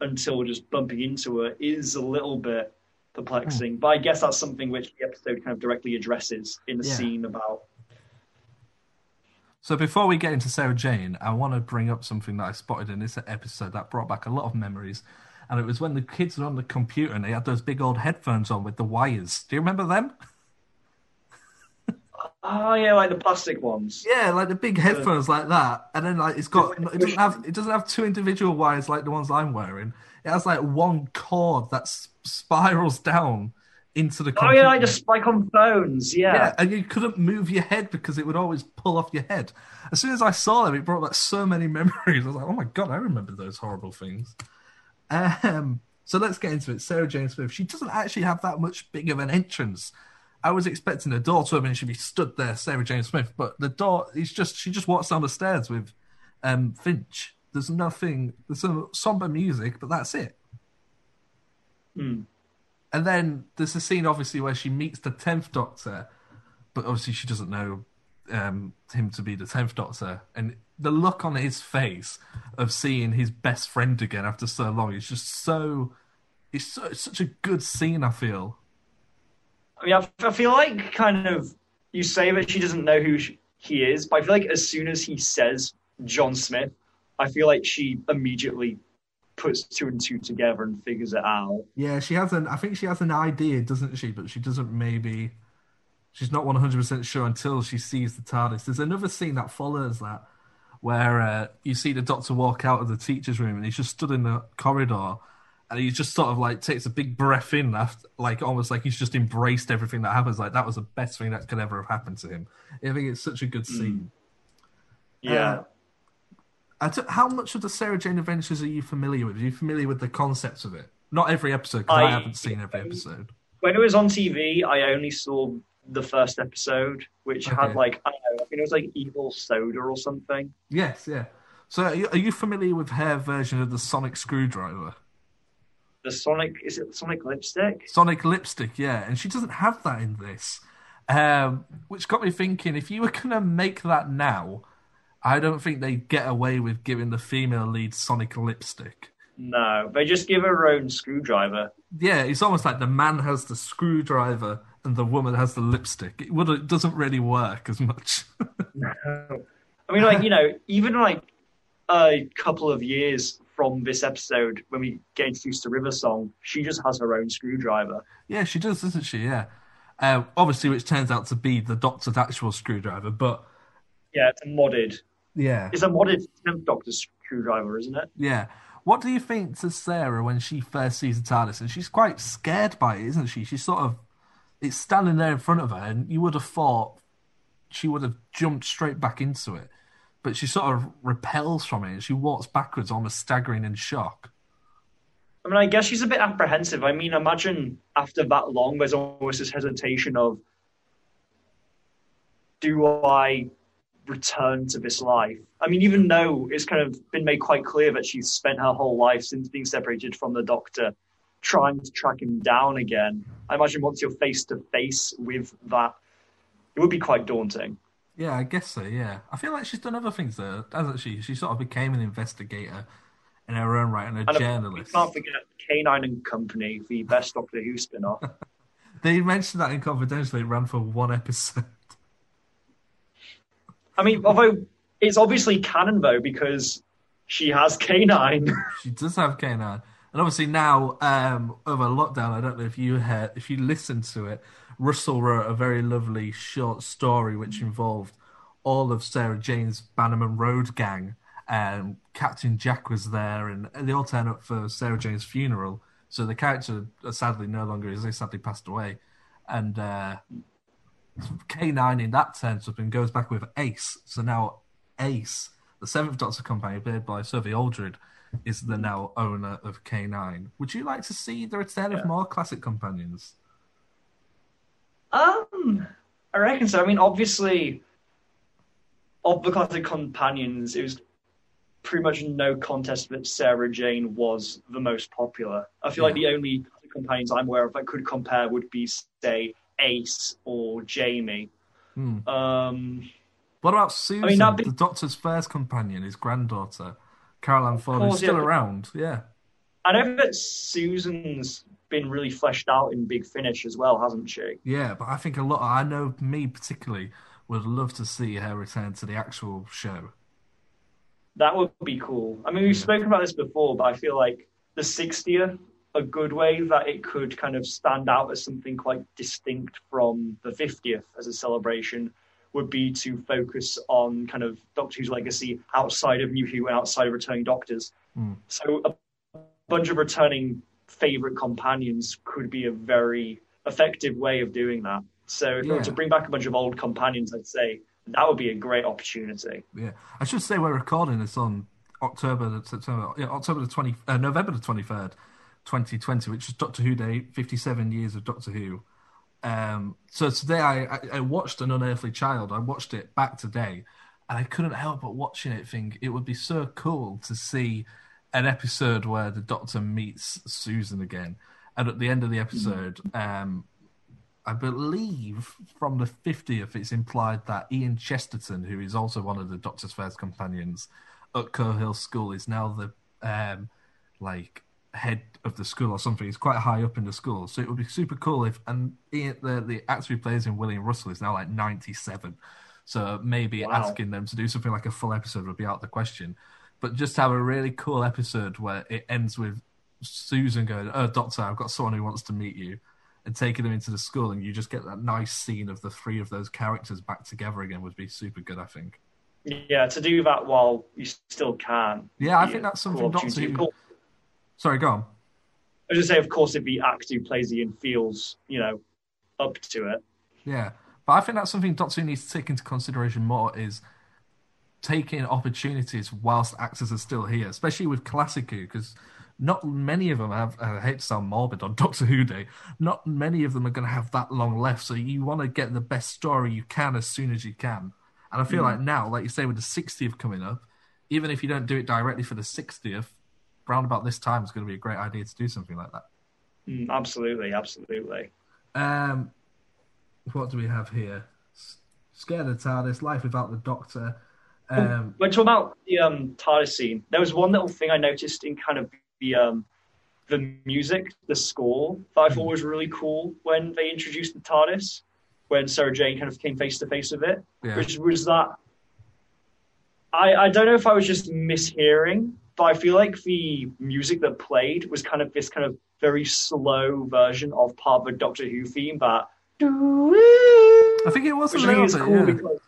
until just bumping into her is a little bit perplexing. Hmm. But I guess that's something which the episode kind of directly addresses in the Yeah. scene about So before we get into Sarah Jane, I want to bring up something that I spotted in this episode that brought back a lot of memories. And it was when the kids were on the computer and they had those big old headphones on with the wires. Do you remember them? oh yeah, like the plastic ones. Yeah, like the big headphones like that. And then like it's got it doesn't have it doesn't have two individual wires like the ones I'm wearing. It has like one cord that spirals down into the Oh yeah, like just like on phones. Yeah. Yeah, and you couldn't move your head because it would always pull off your head. As soon as I saw them, it brought back so many <laughs> memories. I was like, oh my god, I remember those horrible things. Um, so let's get into it. Sarah Jane Smith, she doesn't actually have that much big of an entrance. I was expecting the door to open and she'd be stood there, Sarah Jane Smith, but the door is just she just walks down the stairs with um, Finch. There's nothing. There's some somber music, but that's it. Hmm. And then there's a scene, obviously, where she meets the tenth Doctor, but obviously she doesn't know um, him to be the tenth Doctor. And the look on his face of seeing his best friend again after so long is just so. It's, so, it's such a good scene. I feel. I mean, I, feel like kind of you say that she doesn't know who she, he is, but I feel like as soon as he says John Smith, I feel like she immediately puts two and two together and figures it out. Yeah, she has an. I think she has an idea, doesn't she? But she doesn't maybe. She's not one hundred percent sure until she sees the TARDIS. There's another scene that follows that, where uh, you see the Doctor walk out of the teacher's room and he's just stood in the corridor, and he just sort of like takes a big breath in, after, like almost like he's just embraced everything that happens. Like that was the best thing that could ever have happened to him. I think it's such a good scene. Yeah. Uh, t- how much of the Sarah Jane Adventures are you familiar with? Are you familiar with the concepts of it? Not every episode, because I, I- haven't seen every episode. when it was on TV, I only saw the first episode, which Okay. had like I don't know, I think it was like evil soda or something. Yes, yeah. So are you, are you familiar with her version of the Sonic screwdriver? The Sonic is it Sonic lipstick? Sonic lipstick, yeah, and she doesn't have that in this. Um, which got me thinking, if you were gonna make that now, I don't think they'd get away with giving the female lead Sonic lipstick. No, they just give her her own screwdriver. Yeah, it's almost like the man has the screwdriver and the woman has the lipstick. It would it doesn't really work as much. No. <laughs> I mean, like you know, even like a couple of years from this episode, when we get introduced to River Song, she just has her own screwdriver. yeah, she does, doesn't she? Yeah. Uh, obviously, which turns out to be the Doctor's actual screwdriver, but Yeah, it's a modded. Yeah, It's a modded tenth Doctor screwdriver, isn't it? Yeah. What do you think to Sarah when she first sees the TARDIS? And she's quite scared by it, isn't she? She's sort of, it's standing there in front of her, and you would have thought she would have jumped straight back into it. But she sort of repels from it. and She walks backwards, almost staggering in shock. I mean, I guess she's a bit apprehensive. I mean, imagine after that long, there's almost this hesitation of, do I return to this life? I mean, even though it's kind of been made quite clear that she's spent her whole life since being separated from the Doctor trying to track him down again, I imagine once you're face to face with that, it would be quite daunting. Yeah, I guess so, yeah. I feel like she's done other things there, hasn't she? She sort of became an investigator in her own right and a And we journalist. can't forget K9 and Company, the best Doctor Who spin off. <laughs> They mentioned that in Confidential, it ran for one episode. I mean, although it's obviously canon though because she has K9. <laughs> She does have K9. And obviously now, um, over lockdown, I don't know if you heard, if you listened to it, Russell wrote a very lovely short story which involved all of Sarah Jane's Bannerman Road gang and Captain Jack was there, and they all turn up for Sarah Jane's funeral. So the character sadly no longer is. They sadly passed away, and uh, K9 in that up and goes back with Ace. So now Ace, the seventh Doctor companion, played by Sophie Aldred, is the now owner of K9. Would you like to see the return of more classic companions? Um, I reckon so. I mean, obviously, of the classic companions, it was pretty much no contest that Sarah Jane was the most popular. I feel like the only companions I'm aware of that could compare would be, say, Ace or Jamie. Hmm. Um, What about Susan, I mean, be- the Doctor's first companion, his granddaughter, Carole Ann Ford, who's still yeah. around? Yeah. I know that Susan's been really fleshed out in Big Finish as well, hasn't she? Yeah, but I think a lot. I know me particularly would love to see her return to the actual show. That would be cool. I mean, we've spoken about this before, but I feel like the 60th, a good way that it could kind of stand out as something quite distinct from the 50th as a celebration would be to focus on kind of Doctor Who's legacy outside of New Who and outside of returning Doctors. Hmm. So a bunch of returning favorite companions could be a very effective way of doing that. So if we were to bring back a bunch of old companions, I'd say that would be a great opportunity. Yeah, I should say we're recording this on October the September, yeah, October the twenty, uh, November the twenty third, twenty twenty, which is Doctor Who Day, fifty seven years of Doctor Who. Um, so today I, I, watched an Unearthly Child. I watched it back today, and I couldn't help but watching it. Think it would be so cool to see an episode where the Doctor meets Susan again, and at the end of the episode, um, I believe from the 50th, it's implied that Ian Chesterton, who is also one of the Doctor's first companions at Coal Hill School, is now the um, like head of the school or something. He's quite high up in the school, so it would be super cool if. And Ian, the the actor who plays him, William Russell, is now like 97. So maybe Wow. asking them to do something like a full episode would be out of the question. But just have a really cool episode where it ends with Susan going, "Oh, Doctor, I've got someone who wants to meet you," and taking them into the school, and you just get that nice scene of the three of those characters back together again would be super good. I think. Yeah, to do that while you still can. Yeah, I think that's something cool Doctor. Who. Sorry, go on. I was just say, of course, if the actor who plays Ian feels, you know, up to it. Yeah, but I think that's something Doctor Who needs to take into consideration more is taking opportunities whilst actors are still here, especially with Classic Who, because not many of them have. I hate to sound morbid on <laughs> Doctor Who Day. Not many of them are going to have that long left, so you want to get the best story you can as soon as you can. And I feel Mm. like now, like you say, with the 60th coming up, even if you don't do it directly for the 60th, round about this time is going to be a great idea to do something like that. Mm, absolutely, absolutely. Um, what do we have here? Scared of TARDIS, Life Without the Doctor. Um, When talking about the um, TARDIS scene, there was one little thing I noticed in kind of the um, the music, the score that I thought was really cool when they introduced the TARDIS, when Sarah Jane kind of came face to face with it, Yeah. which was that. I, I don't know if I was just mishearing, but I feel like the music that played was kind of this kind of very slow version of part of the Doctor Who theme that I think it was which I think little bit, cool yeah. because,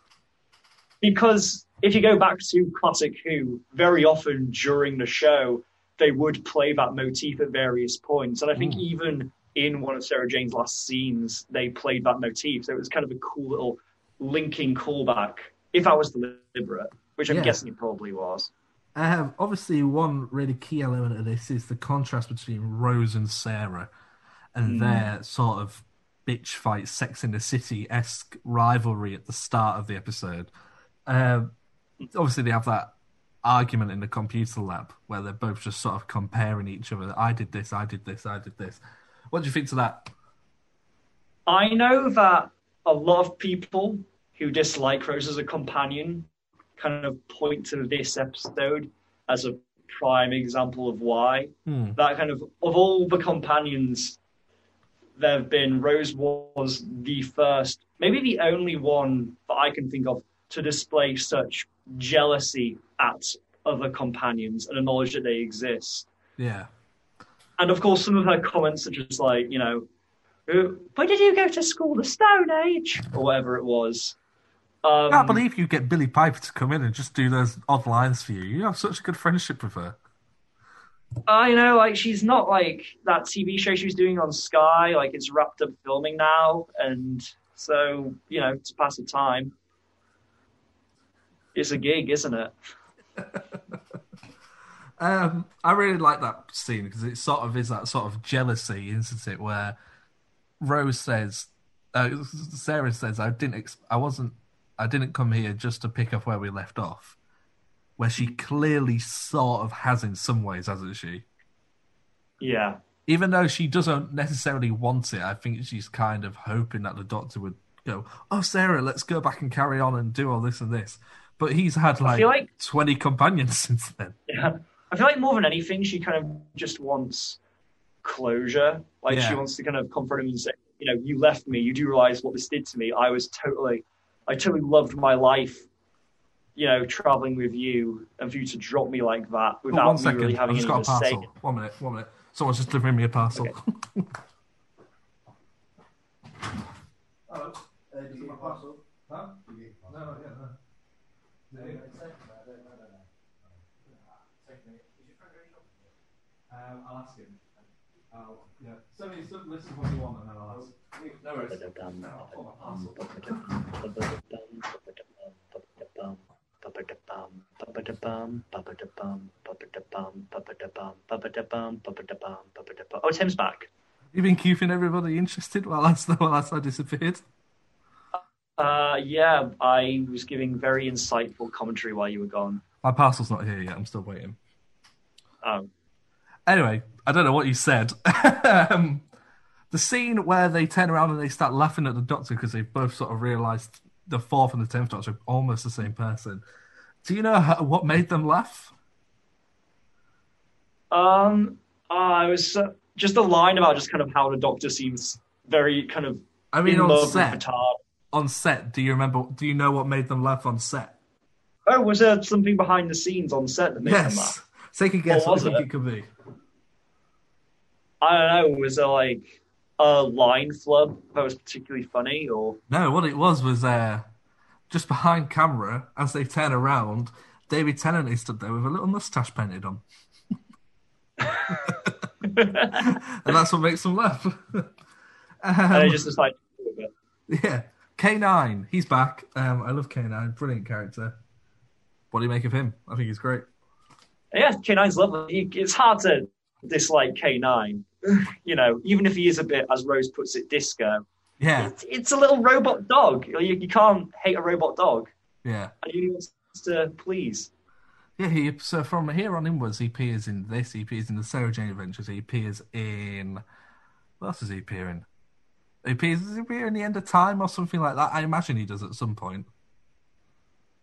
because if you go back to classic Who, very often during the show they would play that motif at various points, and I think Mm. even in one of Sarah Jane's last scenes they played that motif, so it was kind of a cool little linking callback. If that was deliberate, which I'm Yeah. guessing it probably was. Um, obviously, one really key element of this is the contrast between Rose and Sarah and Mm. their sort of bitch fight, Sex in the City esque rivalry at the start of the episode. Um, obviously, they have that argument in the computer lab where they're both just sort of comparing each other. I did this, I did this, I did this. What do you think to that? I know that a lot of people who dislike Rose as a companion kind of point to this episode as a prime example of why. Hmm. That kind of, of all the companions there have been, Rose was the first, maybe the only one that I can think of to display such jealousy at other companions and a knowledge that they exist. Yeah. And of course, some of her comments are just like, you know, "Uh, where did you go to school? The Stone Age? Or whatever it was. Um, I can't believe you get Billie Piper to come in and just do those odd lines for you. You have such a good friendship with her. I know, like she's not like that TV show she was doing on Sky. Like it's wrapped up filming now, and so you know, to pass the time, it's a gig, isn't it? <laughs> Um, I really like that scene because it sort of is that sort of jealousy, isn't it? Where Rose says, uh, Sarah says, "I didn't, ex- I wasn't, I didn't come here just to pick up where we left off." Where she clearly sort of has in some ways, hasn't she? Yeah. Even though she doesn't necessarily want it, I think she's kind of hoping that the doctor would go, "Oh, Sarah, let's go back and carry on and do all this and this." But he's had like, like- twenty companions <laughs> since then. Yeah. I feel like more than anything, she kind of just wants closure. Like Yeah. she wants to kind of comfort him and say, you know, you left me. You do realize what this did to me. I was totally, I totally loved my life. You know, traveling with you, and for you to drop me like that Oh, without one me second, really I've having just got a to say. parcel. One minute, one minute. Someone's just delivering me a parcel. Hello. Uh, do you want parcel? Huh? No, not yet, no. No, no. Take me. Is your friend ready? Um, I'll ask him. I'll, yeah. Send me a list of what you want and then I'll ask. No worries. I'll put my parcel. Oh, Tim's back. You've been keeping everybody interested while I, <laughs> while I disappeared. Uh, yeah, I was giving very insightful commentary while you were gone. My parcel's not here yet. I'm still waiting. Oh, Anyway, I don't know what you said. <laughs> um, the scene where they turn around and they start laughing at the Doctor because they've both sort of realised the fourth and the tenth Doctor are almost the same person. Do you know how, what made them laugh? Um, I was uh, just a line about just kind of how the Doctor seems very kind of. I mean, on set. On set, do you remember? Do you know what made them laugh on set? Oh, was there something behind the scenes on set that made them yes. laugh? Take a guess What what you think it? it could be. I don't know. Was there like a line flub that was particularly funny, or No, what it was was uh, just behind camera as they turn around. David Tennant is stood there with a little mustache painted on, <laughs> and that's what makes them laugh. <laughs> and they Um, just decided. Yeah, K9, he's back. Um, I love K9, brilliant character. What do you make of him? I think he's great. Yeah, K9's lovely. It's hard to dislike K9. <sighs> You know, even if he is a bit, as Rose puts it, disco. Yeah, It's, it's a little robot dog. You, you can't hate a robot dog. yeah, And he wants to please. yeah. He so from here on inwards, he appears in this. He appears in the Sarah Jane Adventures. He appears in what else does he appear in? He appears does he appear in the End of Time or something like that. I imagine he does at some point.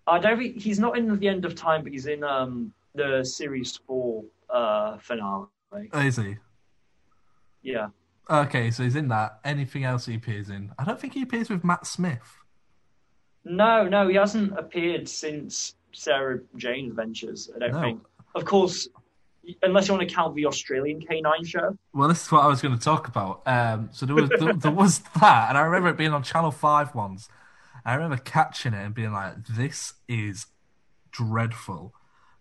I don't think he's not in the end of time, but he's in um the series four uh finale. Oh, is he? Yeah. Okay, so he's in that. Anything else he appears in? I don't think he appears with Matt Smith. No, no, he hasn't appeared since Sarah Jane Adventures. I don't No. think. Of course, unless you want to count the Australian K9 show. Well, this is what I was going to talk about. Um, so there was there, there was <laughs> that, and I remember it being on Channel Five once. I remember catching it and being like, "This is dreadful."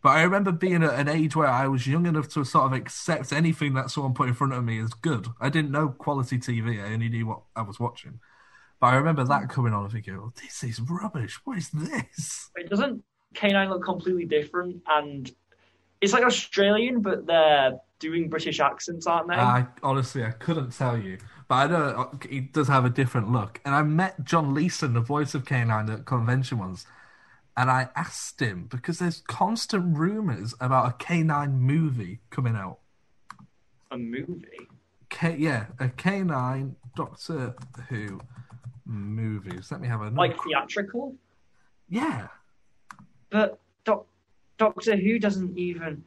But I remember being at an age where I was young enough to sort of accept anything that someone put in front of me as good. I didn't know quality TV; I only knew what I was watching. But I remember that coming on and thinking, "Oh, this is rubbish. What is this?" It doesn't K9 look completely different, and it's like Australian, but they're doing British accents, aren't they? I honestly I couldn't tell you, but I know uh, he does have a different look. And I met John Leeson, the voice of K9 at convention once, and I asked him because there's constant rumors about a K9 movie coming out. a movie. K yeah, a K9 Doctor Who movies. Let me have a Like theatrical? yeah. But Doc- Doctor Who doesn't even.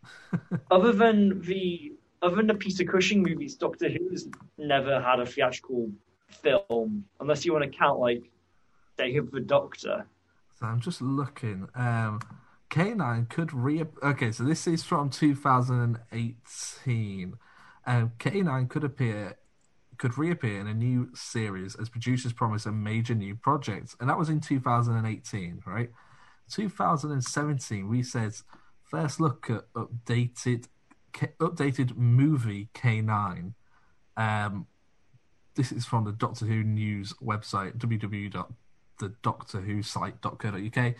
<laughs> other than the other than the Peter Cushing movies, Doctor Who's never had a theatrical film, unless you want to count like Day of the Doctor. So I'm just looking. Um, K9 could re. Okay, so this is from 2018. Um, K9 could appear could reappear in a new series as producers promise a major new project. And that was in 2018, right? 2017, we said first look at updated updated movie K9. Um, this is from the Doctor Who news website www.thedoctorwhosite.co.uk.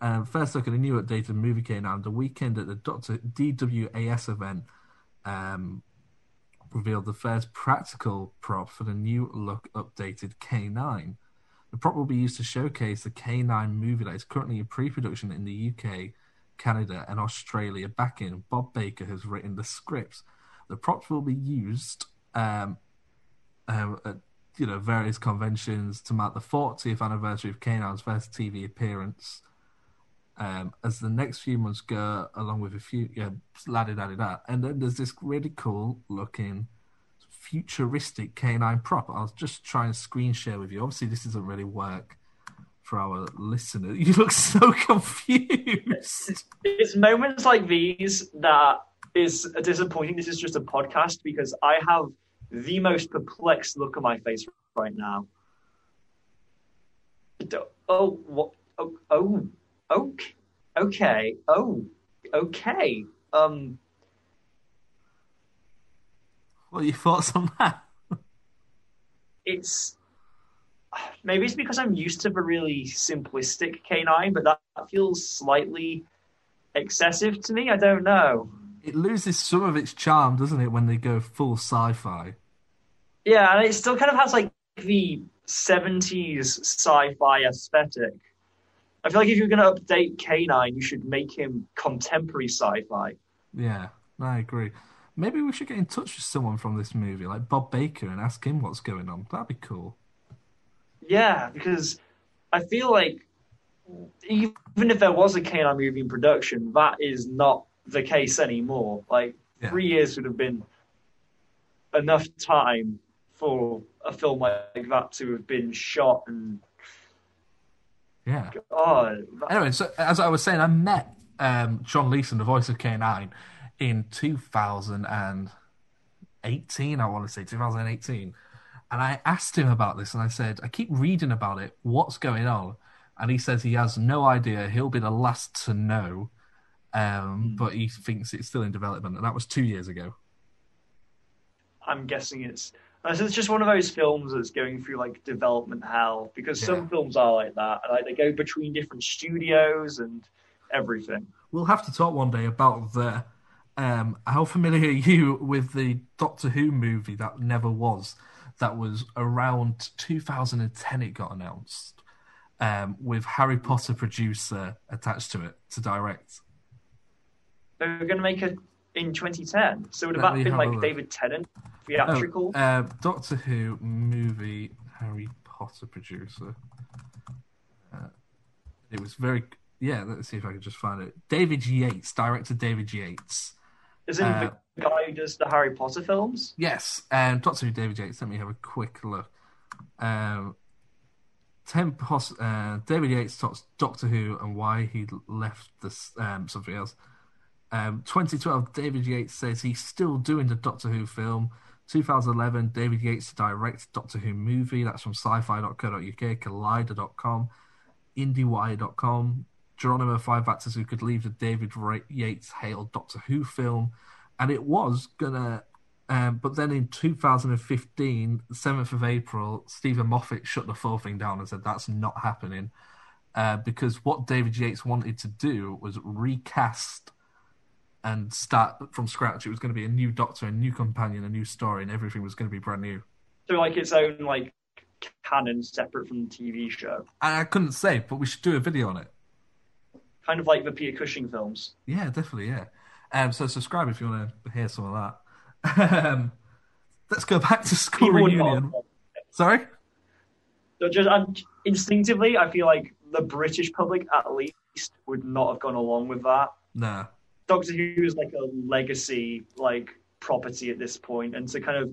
Um, first look at a new updated movie K9. The weekend at the Doctor DWAS event um, revealed the first practical prop for the new look updated K9. The prop will be used to showcase the K9 movie that is currently in pre-production in the UK, Canada, and Australia. Back in, Bob Baker has written the scripts. The props will be used um, uh, you know various conventions to mark the 40th anniversary of K9's first TV appearance. Um, as the next few months go, along with a few, yeah, da da da, and then there's this really cool looking futuristic K9 prop. I'll just try and screen share with you. Obviously, this doesn't really work for our listeners. <laughs> You look so confused. It's moments like these that is disappointing. This is just a podcast because I have the most perplexed look on my face right now. Oh, what? Oh, oh, okay, okay, oh, okay. Um, what are your thoughts on that? it's maybe it's because I'm used to the really simplistic K9, but that feels slightly excessive to me. I don't know. It loses some of its charm, doesn't it, when they go full sci-fi? Yeah, and it still kind of has like the 70s sci-fi aesthetic. I feel like if you're going to update K9, you should make him contemporary sci-fi. Yeah, I agree. Maybe we should get in touch with someone from this movie, like Bob Baker, and ask him what's going on. That'd be cool. Yeah, because I feel like even if there was a K9 movie in production, that is not the case anymore. Like Yeah. three years would have been enough time for a film like that to have been shot and Yeah. God. Anyway, so as I was saying, I met um, John Leeson, the voice of K9, in 2018, I want to say, 2018. And I asked him about this and I said, I keep reading about it. What's going on? And he says he has no idea. He'll be the last to know. Um, But he thinks it's still in development. And that was two years ago. I'm guessing it's so it's just one of those films that's going through like development hell because some films are like that. Like they go between different studios and everything. We'll have to talk one day about the. Um, how familiar are <laughs> you with the Doctor Who movie that never was? That was around 2010. It got announced um, with Harry Potter producer attached to it to direct. They were going to make it in 2010. So would have that been like. David Tennant theatrical? Oh, uh, Doctor Who movie Harry Potter producer. Uh, it was very yeah. Let's see if I can just find it. David Yates, director David Yates. Isn't uh, the guy who does the Harry Potter films? Yes, um, Doctor Who David Yates. Let me have a quick look. Um, ten pos- uh, David Yates talks Doctor Who and why he left this um, something else. Um, 2012, David Yates says he's still doing the Doctor Who film. 2011, David Yates to direct Doctor Who movie. That's from sci-fi.co.uk, collider.com, indiewire.com. Geronimo Five Actors Who Could Leave the David Yates hailed Doctor Who film. And it was gonna um, but then in 2015, 7th of April, Steven Moffat shut the full thing down and said that's not happening uh, because what David Yates wanted to do was recast and start from scratch. It was going to be a new Doctor, a new companion, a new story, and everything was going to be brand new. So like its own like canon separate from the TV show, And I couldn't say, but we should do a video on it. kind of like the Peter Cushing films. Yeah, definitely, yeah. Um, so subscribe if you want to hear some of that. <laughs> Um, let's go back to school People reunion. Sorry? So just um, instinctively, I feel like the British public at least would not have gone along with that. Nah. Doctor Who is like a legacy like property at this point, and to kind of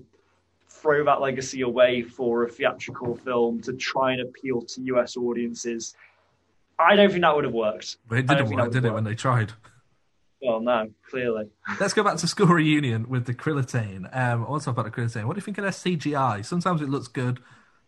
throw that legacy away for a theatrical film to try and appeal to US audiences, I don't think that would have worked. But it didn't work, did it, work. when they tried? Well, no, clearly. Let's go back to school reunion with the Krillitane. Um, I want to talk about the Krillitane. What do you think of their CGI? Sometimes it looks good,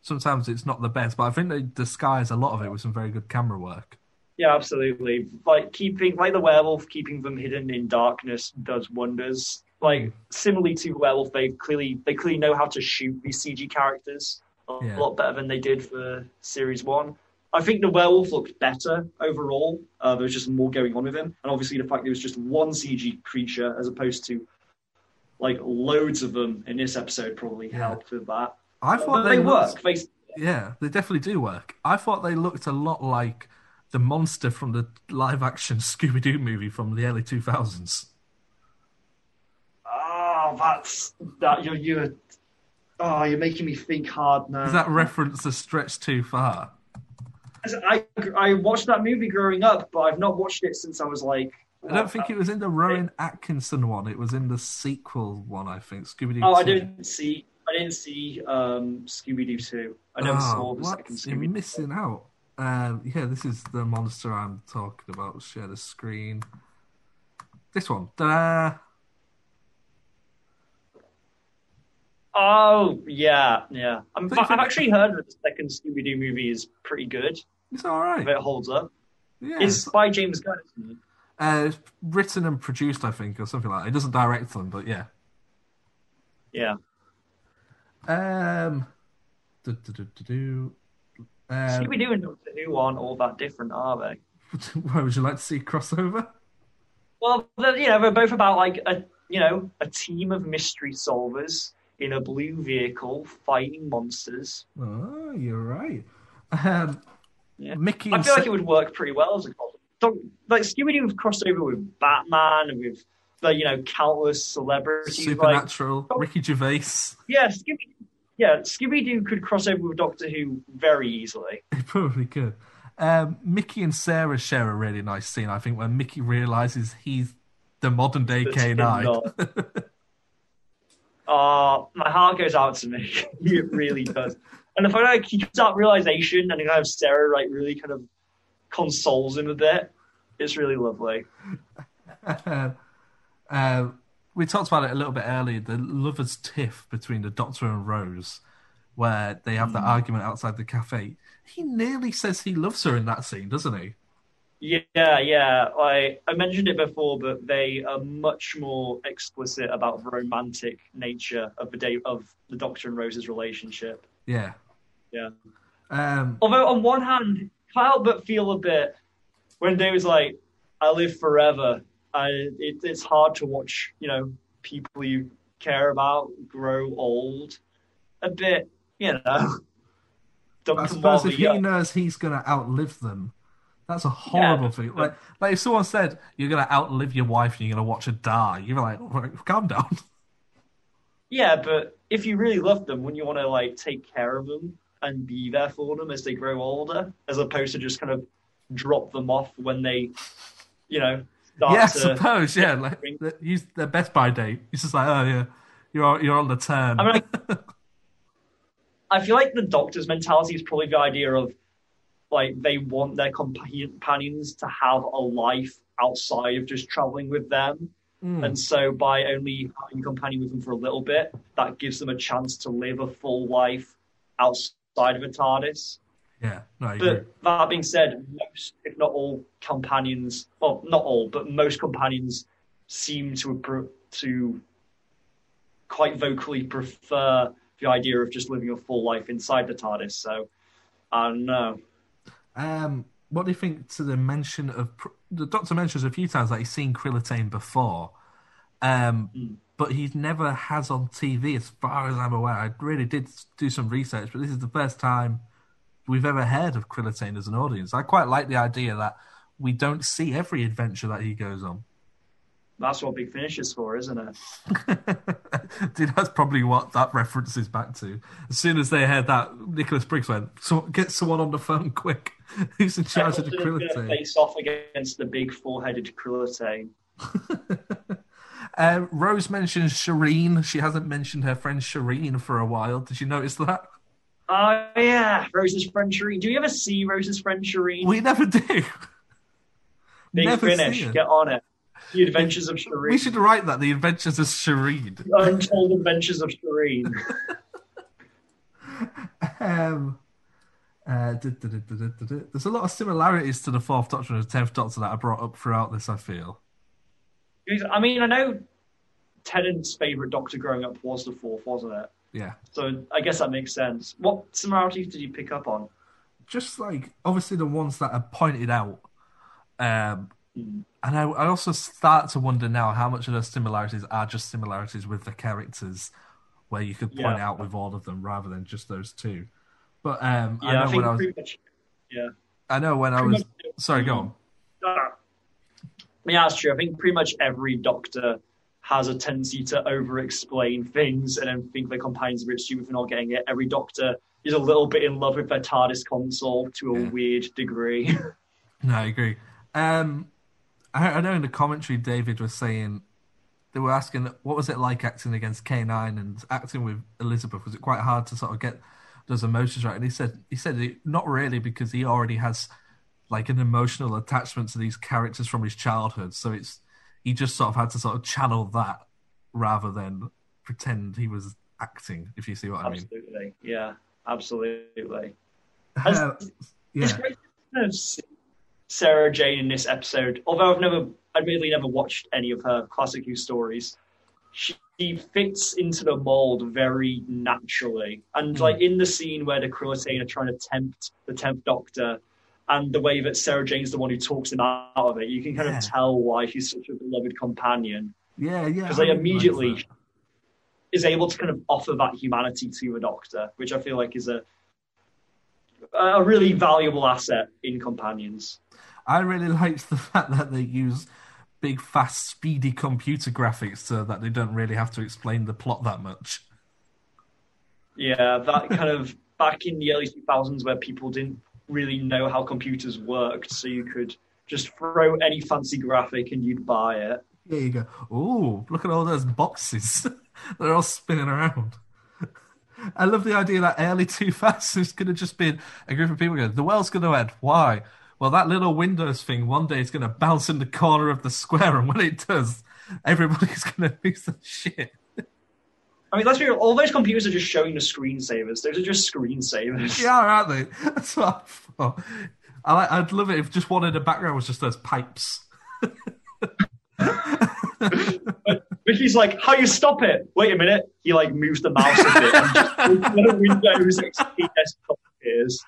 sometimes it's not the best, but I think they disguise a lot of it with some very good camera work. Yeah, absolutely. Like keeping, like the werewolf, keeping them hidden in darkness does wonders. Like similarly to werewolf, they clearly they clearly know how to shoot these CG characters a Yeah. lot better than they did for series one. I think the werewolf looked better overall. Uh, there was just more going on with him, and obviously the fact there was just one CG creature as opposed to like loads of them in this episode probably helped with that. I But thought they, they looked- work. They, Yeah, they definitely do work. I thought they looked a lot like the monster from the live action <laughs> Scooby Doo movie from the early 2000s. oh, ah, that's that you're you're. Oh, you're making me think hard now. Is that reference a stretch too far? I, I watched that movie growing up, but I've not watched it since I was like. I don't think it was in the uh, Rowan Atkinson one. It was in the sequel one, I think. Scooby Doo. Oh, I didn't see. I didn't see um, Scooby Doo two. I never ah, saw the what? second You're Scooby. missing out. Um, yeah, this is the monster I'm talking about. Share the screen. This one. Ta-da! Oh yeah, yeah. I'm, I've of- actually heard that the second Scooby Doo movie is pretty good. It's all right. If it holds up. Yeah, It's by James Gunn. Isn't it? Uh, it's written and produced, I think, or something like that. It doesn't direct them, but yeah. Yeah. Um, do, do, do. Um, Doo and Doctor Who aren't all that different, are they? <laughs> why would you like to see crossover? Well, you know, they're both about like a you know a team of mystery solvers in a blue vehicle fighting monsters. Oh, you're right. Um, Yeah. Mickey I feel like Sa- it would work pretty well as a crossover. Like Scooby Doo crossed over with Batman and with the you know countless celebrities. Like, Supernatural, Ricky Gervais. yeah, Scooby. Yeah, Scooby Doo could cross over with Doctor Who very easily. <laughs> It probably could. Um, Mickey and Sarah share a really nice scene, I think, when Mickey realizes he's the modern day That's K9. Uh, <laughs> my heart goes out to me. <laughs> it really does. And the fact that he comes out realization and kind of Sarah like really kind of consoles him a bit. It's really lovely. uh, we talked about it a little bit earlier the lovers' tiff between the Doctor and Rose, where they have the Mm. argument outside the cafe. He nearly says he loves her in that scene, doesn't he? Yeah, yeah. I I mentioned it before, but they are much more explicit about the romantic nature of the day of the Doctor and Rose's relationship. Yeah. Yeah. Um, Although on one hand, can't help but feel a bit when they was like, "I live forever." I it, it's hard to watch, you know, people you care about grow old. A bit, you know. <laughs> Don't I suppose if he knows he's going to outlive them, that's a horrible thing. Like, like if someone said you're going to outlive your wife and you're going to watch her die, you're like, "Right, calm down. <laughs> Yeah, but if you really love them, wouldn't you want to like take care of them and be there for them as they grow older, as opposed to just kind of drop them off when they, you know, start yeah, I suppose. Yeah, like the- use their Best Buy date. It's just like, oh yeah, you're on- you're on the turn. I mean, I, <laughs> I feel like the doctor's mentality is probably the idea of like they want their companions to have a life outside of just traveling with them. Mm. And so, by only having a companion with them for a little bit, that gives them a chance to live a full life outside of a TARDIS. Yeah, no. But that being said, most, if not all, companions, well, not all, but most companions seem to to quite vocally prefer the idea of just living a full life inside the TARDIS. So, I don't know. Um, what do you think to the mention of the Doctor mentions a few times that he's seen Krillitane before, um, Hmm. but he never has on TV, as far as I'm aware. I really did do some research, but this is the first time we've ever heard of Krillitane as an audience. I quite like the idea that we don't see every adventure that he goes on. That's what Big Finish is for, isn't it? <laughs> Dude, that's probably what that reference is back to. As soon as they heard that, Nicholas Briggs went, so, "Get someone on the phone quick. <laughs> Who's in charge of the Krillitane?" face off against the big four-headed Krillitane. <laughs> Uh, Rose mentions Shireen. She hasn't mentioned her friend Shireen for a while. Did you notice that? Oh yeah, Rose's friend Shireen. Do you ever see Rose's friend Shireen? We never do. Big never Finish, get on it. The Adventures of Shireen. We should write that. The Adventures of Shireen. The Untold Adventures of Shireen. <laughs> Um, uh, duh, duh, duh. There's a lot of similarities to the Fourth Doctor and the Tenth Doctor that I brought up throughout this. I feel. I mean, I know Tennant's favourite Doctor growing up was the fourth, wasn't it? Yeah. So I guess that makes sense. What similarities did you pick up on? just like obviously the ones that are pointed out. Um, and I, I also start to wonder now how much of those similarities are just similarities with the characters, where you could point Yeah. out with all of them rather than just those two. But um, I Yeah, know I, when think I was, much. Yeah. I know when I pretty was. Sorry, go on. Ah. Yeah, that's true. I think pretty much every Doctor has a tendency to over-explain things and then think their companions are a bit stupid for not getting it. Every Doctor is a little bit in love with their TARDIS console to a weird degree. <laughs> No, I agree. Um, I, I know in the commentary, David was saying they were asking what was it like acting against K9 and acting with Elizabeth. Was it quite hard to sort of get those emotions right? And he said he said it, not really because he already has like an emotional attachment to these characters from his childhood. So it's he just sort of had to sort of channel that rather than pretend he was acting. If you see what I mean. absolutely. Yeah, absolutely. Uh, It's great to see Sarah Jane in this episode. Although I've never, admittedly, never watched any of her classic Who stories, she fits into the mold very naturally. And Hmm. like in the scene where the Krillitane are trying to tempt the Tenth Doctor, and the way that Sarah Jane's the one who talks him out of it, you can kind Yeah. of tell why she's such a beloved companion Yeah, yeah. because I they immediately is able to kind of offer that humanity to a doctor, which I feel like is a a really valuable asset in companions. I really liked the <laughs> fact that they use big, fast, speedy computer graphics so that they don't really have to explain the plot that much. Yeah, that kind of back in the early 2000s where people didn't really know how computers worked, so you could just throw any fancy graphic and you'd buy it. There you go. Oh, look at all those boxes. <laughs> They're all spinning around. <laughs> I love the idea that early 2000s is going to just be a group of people going, the world's going to end. Why? Well, that little Windows thing one day is going to bounce in the corner of the square, and when it does, everybody's <laughs> going to lose their shit. I mean, let's be real, all those computers are just showing the screensavers. Those are just screensavers. Yeah, aren't they? <laughs> That's what I thought. I like, I'd love it if just one in the background was just those pipes. <laughs> Mickey's like, how you stop it? Wait a minute. He like moves the mouse a bit and just Windows XP desktop appears.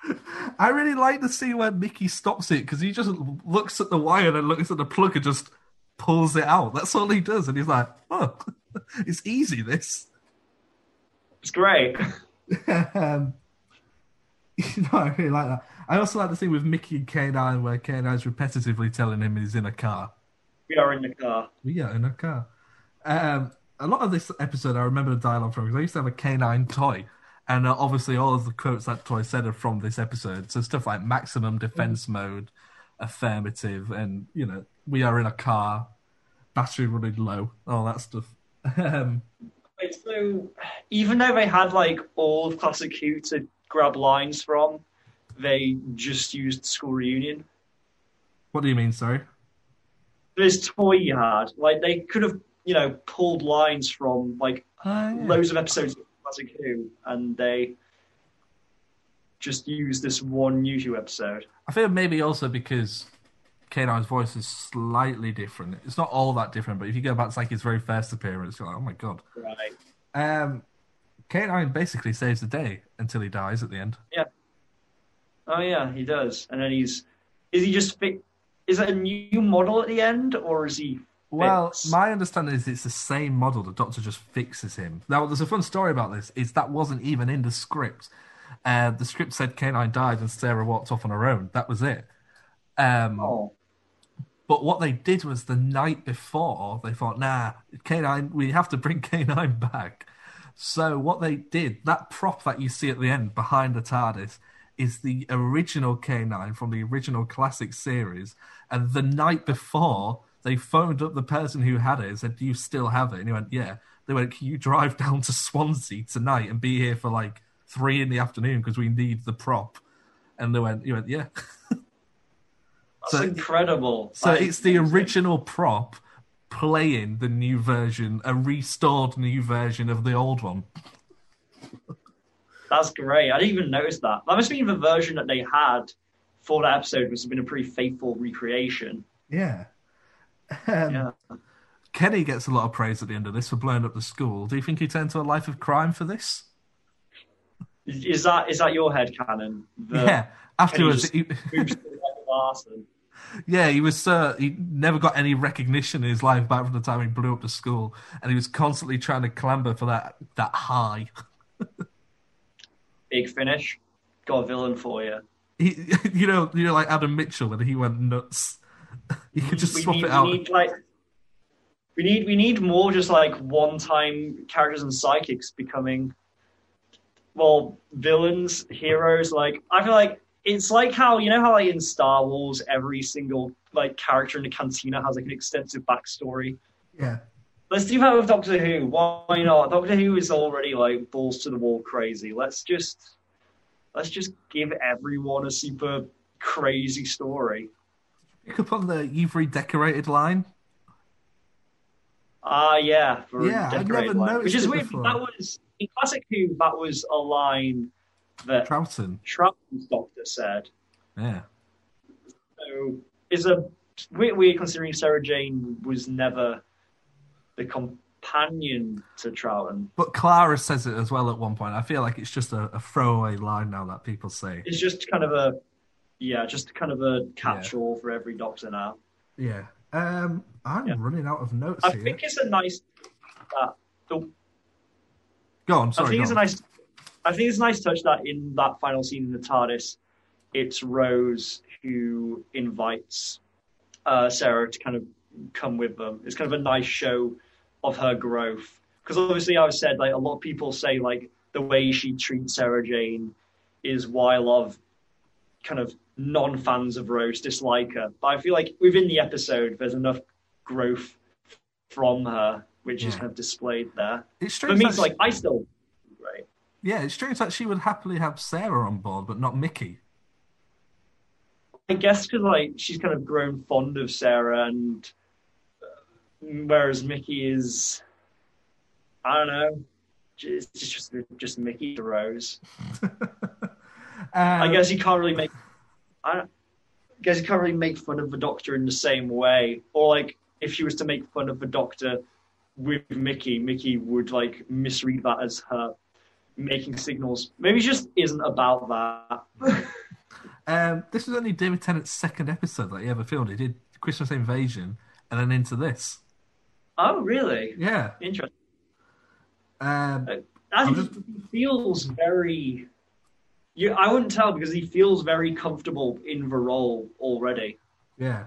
I really like the scene where Mickey stops it because he just looks at the wire and looks at the plug and just pulls it out. That's all he does, and he's like, "Oh, <laughs> it's easy." This. It's great. <laughs> um, <laughs> know, I really like that. I also like the scene with Mickey and K9 where K9's repetitively telling him he's in a car. We are in the car. We are in a car. Um, a lot of this episode, I remember the dialogue from because I used to have a K9 toy, and uh, obviously all of the quotes that toy said are from this episode. So stuff like maximum defense mode, affirmative, and you know we are in a car, battery running low, all that stuff. <laughs> Um, So even though they had like all of Classic Who to grab lines from, they just used School Reunion. what do you mean? Sorry. This toy yard, like they could have, you know, pulled lines from like oh, loads of episodes of Classic Who, and they just used this one Who episode. I think maybe also because K9's voice is slightly different. It's not all that different, but if you go back to like his very first appearance, you're like, oh my god. Right. Um, K9 basically saves the day until he dies at the end. Yeah. Oh yeah, he does. And then he's is he just fi- is it a new model at the end or is he Well, fixed? my understanding is it's the same model. The Doctor just fixes him. Now, there's a fun story about this. Is that wasn't even in the script. Uh, the script said K9 died and Sarah walked off on her own. That was it. Um, Oh. But what they did was the night before, they thought, nah, K9, we have to bring <laughs> K9 back. So what they did, that prop that you see at the end behind the TARDIS, is the original K9 from the original classic series. And the night before, they phoned up the person who had it and said, Do you still have it? And he went, Yeah. They went, Can you drive <laughs> down to Swansea tonight and be here for like three in the afternoon because we need the prop? And they went, You went, Yeah. <laughs> That's incredible. So it's the original prop playing the new version, a restored new version of the old one. That's great. I didn't even notice that. That must have been the version that they had for that episode, which has been a pretty faithful recreation. Yeah. <laughs> Um, Kenny gets a lot of praise at the end of this for blowing up the school. Do you think he turned to a life of crime for this? Is that is that your head canon? yeah. Afterwards, he, <laughs> arson. Yeah, he was. Uh, he never got any recognition in his life back from the time he blew up the school, and he was constantly trying to clamber for that that high. <laughs> Big finish. Got a villain for you. He, <laughs> you know, you know, like Adam Mitchell and he went nuts. <laughs> You could just we swap need, it out. We need like we need we need more just like one time characters and psychics becoming well villains, heroes. Like I feel like it's like how you know how like in Star Wars every single like character in the cantina has like an extensive backstory. Yeah. Let's do that with Doctor Who. Why not? Doctor Who is already like balls to the wall crazy. Let's just let's just give everyone a super crazy story. Pick up on the "You've redecorated" line. Ah, yeah, for Yeah, I'd decorated never line. noticed Which is weird. before. That was in classic Who. That was a line that Troughton. Troughton's doctor said. Yeah. So it's a weird, weird considering Sarah Jane was never the companion to Troughton. But Clara says it as well at one point. I feel like it's just a, a throwaway line now that people say. It's just kind of a yeah, just kind of a catch-all for every doctor now. Yeah. Um, I'm running out of notes I here. think it's a nice. Uh, oh, Go on, I sorry. think go it's a nice. I think it's a nice touch that in that final scene in the TARDIS, it's Rose who invites uh, Sarah to kind of come with them. It's kind of a nice show of her growth because obviously I've said like a lot of people say like the way she treats Sarah Jane is why a lot of kind of non-fans of Rose dislike her. But I feel like within the episode there's enough growth from her which is kind of displayed there. It's For me, it's like I still. Yeah, it's strange that she would happily have Sarah on board, but not Mickey. I guess because like she's kind of grown fond of Sarah, and uh, whereas Mickey is, I don't know, just just just Mickey to Rose. <laughs> I guess you can't really make. I guess you can't really make fun of the Doctor in the same way, or like if she was to make fun of the Doctor with Mickey, Mickey would like misread that as her making signals. Maybe it just isn't about that. <laughs> Um, this was only David Tennant's second episode that he ever filmed. He did Christmas Invasion and then into this. Oh, really? Yeah. Interesting. Um, I think he feels very. You, I wouldn't tell because he feels very comfortable in the role already. Yeah.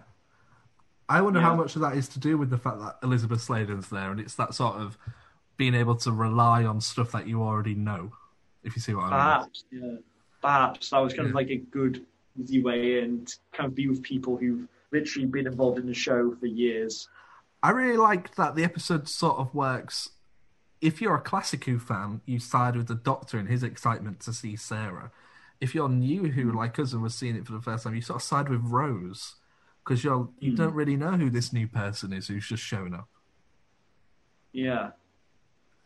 I wonder Yeah. how much of that is to do with the fact that Elizabeth Sladen's there, and it's that sort of being able to rely on stuff that you already know. If you see what I mean. Perhaps, yeah. Perhaps that was kind of like a good, easy way to kind of be with people who've literally been involved in the show for years. I really like that the episode sort of works. If you're a Classic Who fan, you side with the Doctor and his excitement to see Sarah. If you're new Who, like us, and was seeing it for the first time, you sort of side with Rose because you're you Mm. don't really know who this new person is who's just shown up. Yeah.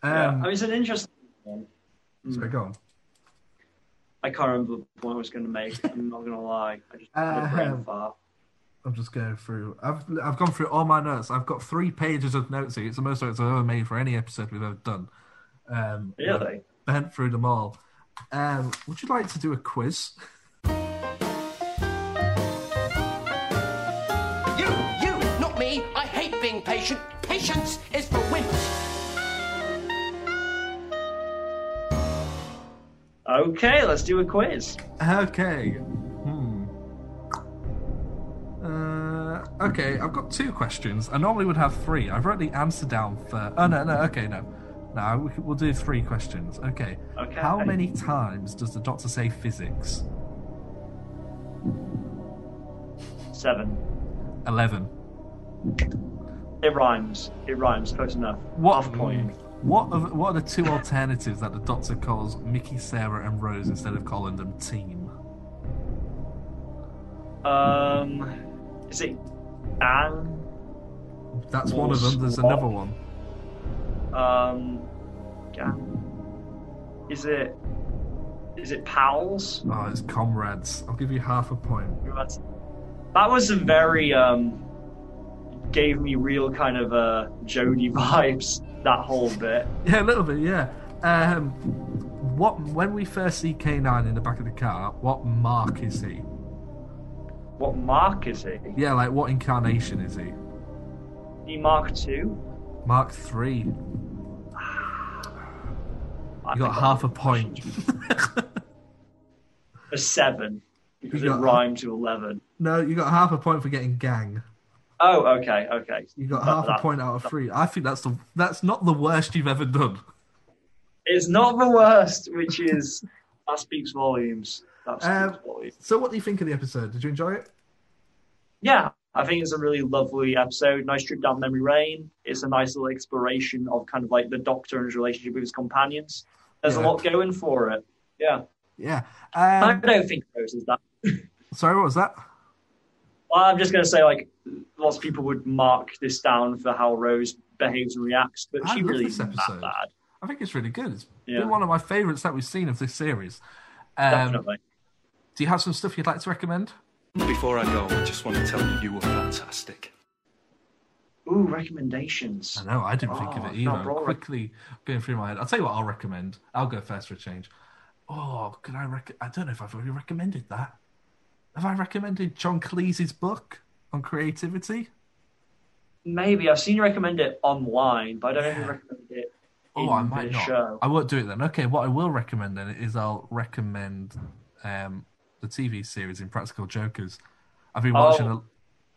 Yeah. Um, I mean, it's an interesting one. Sorry, go on. I can't remember the point I was going to make. I'm not going to lie. I just had a brain Um, fart. I'm just going through. I've I've gone through all my notes. I've got three pages of notes here. It's the most notes I've ever made for any episode we've ever done. Um, Really? I went through them all. Um, would you like to do a quiz? You, you, not me. I hate being patient. Patience is for wimps. Okay, let's do a quiz. Okay. Hmm. Uh, okay, I've got two questions. I normally would have three. I've wrote the answer down for. Oh no, no. Okay, no. No, we can- we'll do three questions. Okay. Okay. How many times does the Doctor say physics? Seven. Eleven. It rhymes. It rhymes. Close enough. What Half point. What are, the- what are the two alternatives that the Doctor calls Mickey, Sarah, and Rose instead of calling them team? Um, is it Anne? That's one of them. There's another one. Um, yeah. Is it? Is it pals? Oh, it's comrades. I'll give you half a point. That was a very um, gave me real kind of uh Jodie <laughs> vibes. That whole bit. <laughs> Yeah, a little bit. Yeah. Um, what when we first see K9 in the back of the car? What mark is he? What mark is he? Yeah, like what incarnation is he? He Mark Two. Mark three. <sighs> You got half a point. <laughs> A seven because it rhymes to eleven. no, you got half a point for getting gang. Oh, okay, okay. You got That- half a point out of three. I think that's the that's not the worst you've ever done. It's not the worst, which is <laughs> that speaks volumes. That speaks Um, volumes. So, what do you think of the episode? Did you enjoy it? Yeah, I think it's a really lovely episode. Nice trip down memory lane. It's a nice little exploration of kind of like the Doctor and his relationship with his companions. There's Yeah. a lot going for it. Yeah, Yeah. I Um, don't think Rose is that. <laughs> sorry, what was that? Well, I'm just going to say, like, lots of people would mark this down for how Rose behaves and reacts, but I she really this isn't that episode. bad. I think it's really good. It's Yeah. been one of my favourites that we've seen of this series. Um, Definitely. Do you have some stuff you'd like to recommend? Before I go, I just want to tell you you were fantastic. Ooh, recommendations. I know, I didn't think of Oh, it no, either. bro. Quickly going through my head. I'll tell you what I'll recommend. I'll go first for a change. Oh, could I rec- I don't know if I've already recommended that. Have I recommended John Cleese's book on creativity? Maybe I've seen you recommend it online, but I don't you recommended it. Oh, in I might the not. Show. I won't do it then. Okay, what I will recommend then is I'll recommend um, the TV series Impractical Jokers. I've been watching Oh.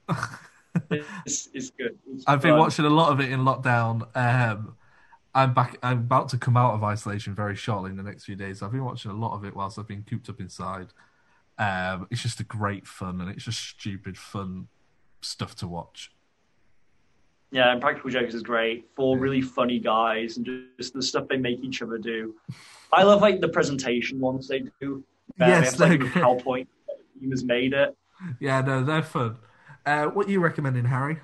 a, <laughs> It's, it's good. It's I've been watching a lot of it in lockdown. Um, I'm back. I'm about to come out of isolation very shortly in the next few days. I've been watching a lot of it whilst I've been cooped up inside. Um, it's just a great fun and it's just stupid fun stuff to watch. Yeah, Impractical Jokers is great. Four really funny guys and just the stuff they make each other do. I love like the presentation ones they do. Yes, they have, like, they're a great. PowerPoint. Team has made it. Yeah, no, they're fun. Uh, what are you recommending, Harry?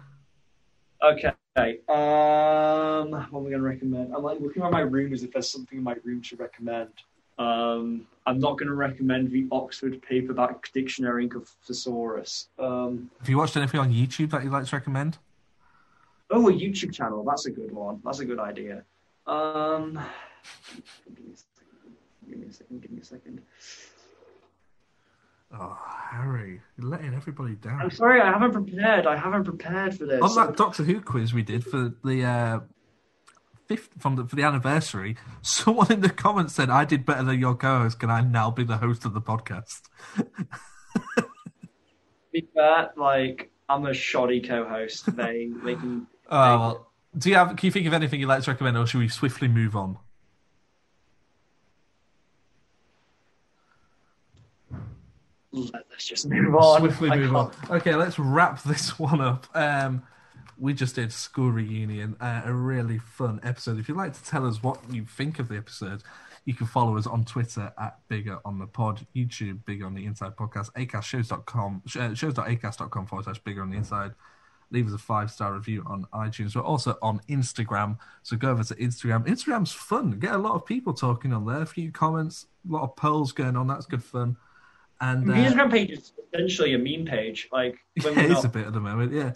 Okay. Um, what am I going to recommend? I'm like looking around my room as if there's something in my room to recommend. Um, I'm not going to recommend the Oxford paperback dictionary of thesaurus. Um, Have you watched anything on YouTube that you'd like to recommend? oh, a YouTube channel. That's a good one. That's a good idea. Um, give me a second. Give me a second. Give me a second. Oh, Harry, you're letting everybody down. I'm sorry, I haven't prepared. I haven't prepared for this. On that Doctor Who quiz we did for the uh, fifth from the, for the anniversary, <laughs> someone in the comments said, "I did better than your co-host. Can I now be the host of the podcast?" <laughs> Be fair, like I'm a shoddy co-host. They they can. <laughs> Oh, well, do you have? Can you think of anything you'd like to recommend, or should we swiftly move on? Let's just move on. Swiftly I move on. Okay, let's wrap this one up. Um, we just did School Reunion, uh, a really fun episode. If you'd like to tell us what you think of the episode, you can follow us on Twitter at Bigger on the Pod, YouTube, Bigger on the Inside Podcast, acastshows.com, sh- uh, shows.acast.com forward slash Bigger on the Inside. Leave us a five star review on iTunes. We're also on Instagram, so go over to Instagram. Instagram's fun. Get a lot of people talking on there. A few comments, a lot of polls going on. That's good fun. And The uh, Instagram page is essentially a meme page. Like yeah, <laughs> it's a bit at the moment. Yeah.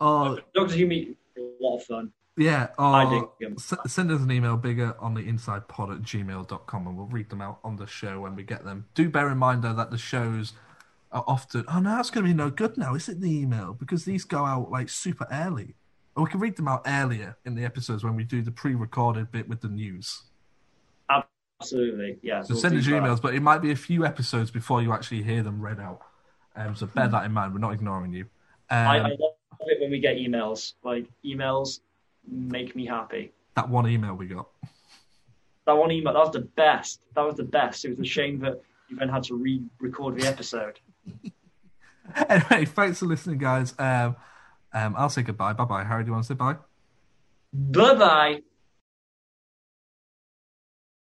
Oh, Doctor Who meet a lot of fun. yeah. I Oh, dig 'em. s- send us an email bigger on the inside pod at gmail.com and we'll read them out on the show when we get them. Do bear in mind, though, that the shows are often. Oh, no, that's going to be no good now, is it? The email? Because these go out like super early. Or we can read them out earlier in the episodes when we do the pre recorded bit with the news. Absolutely, yeah. So we'll send us your that. emails, but it might be a few episodes before you actually hear them read out. Um, so bear that in mind. We're not ignoring you. Um, I, I love it when we get emails. Like emails make me happy. that one email we got. That one email, that was the best. That was the best. It was a shame that you then had to re-record the episode. <laughs> anyway, thanks for listening, guys. Um, um, I'll say goodbye. Bye bye. Harry, do you want to say bye? Bye bye.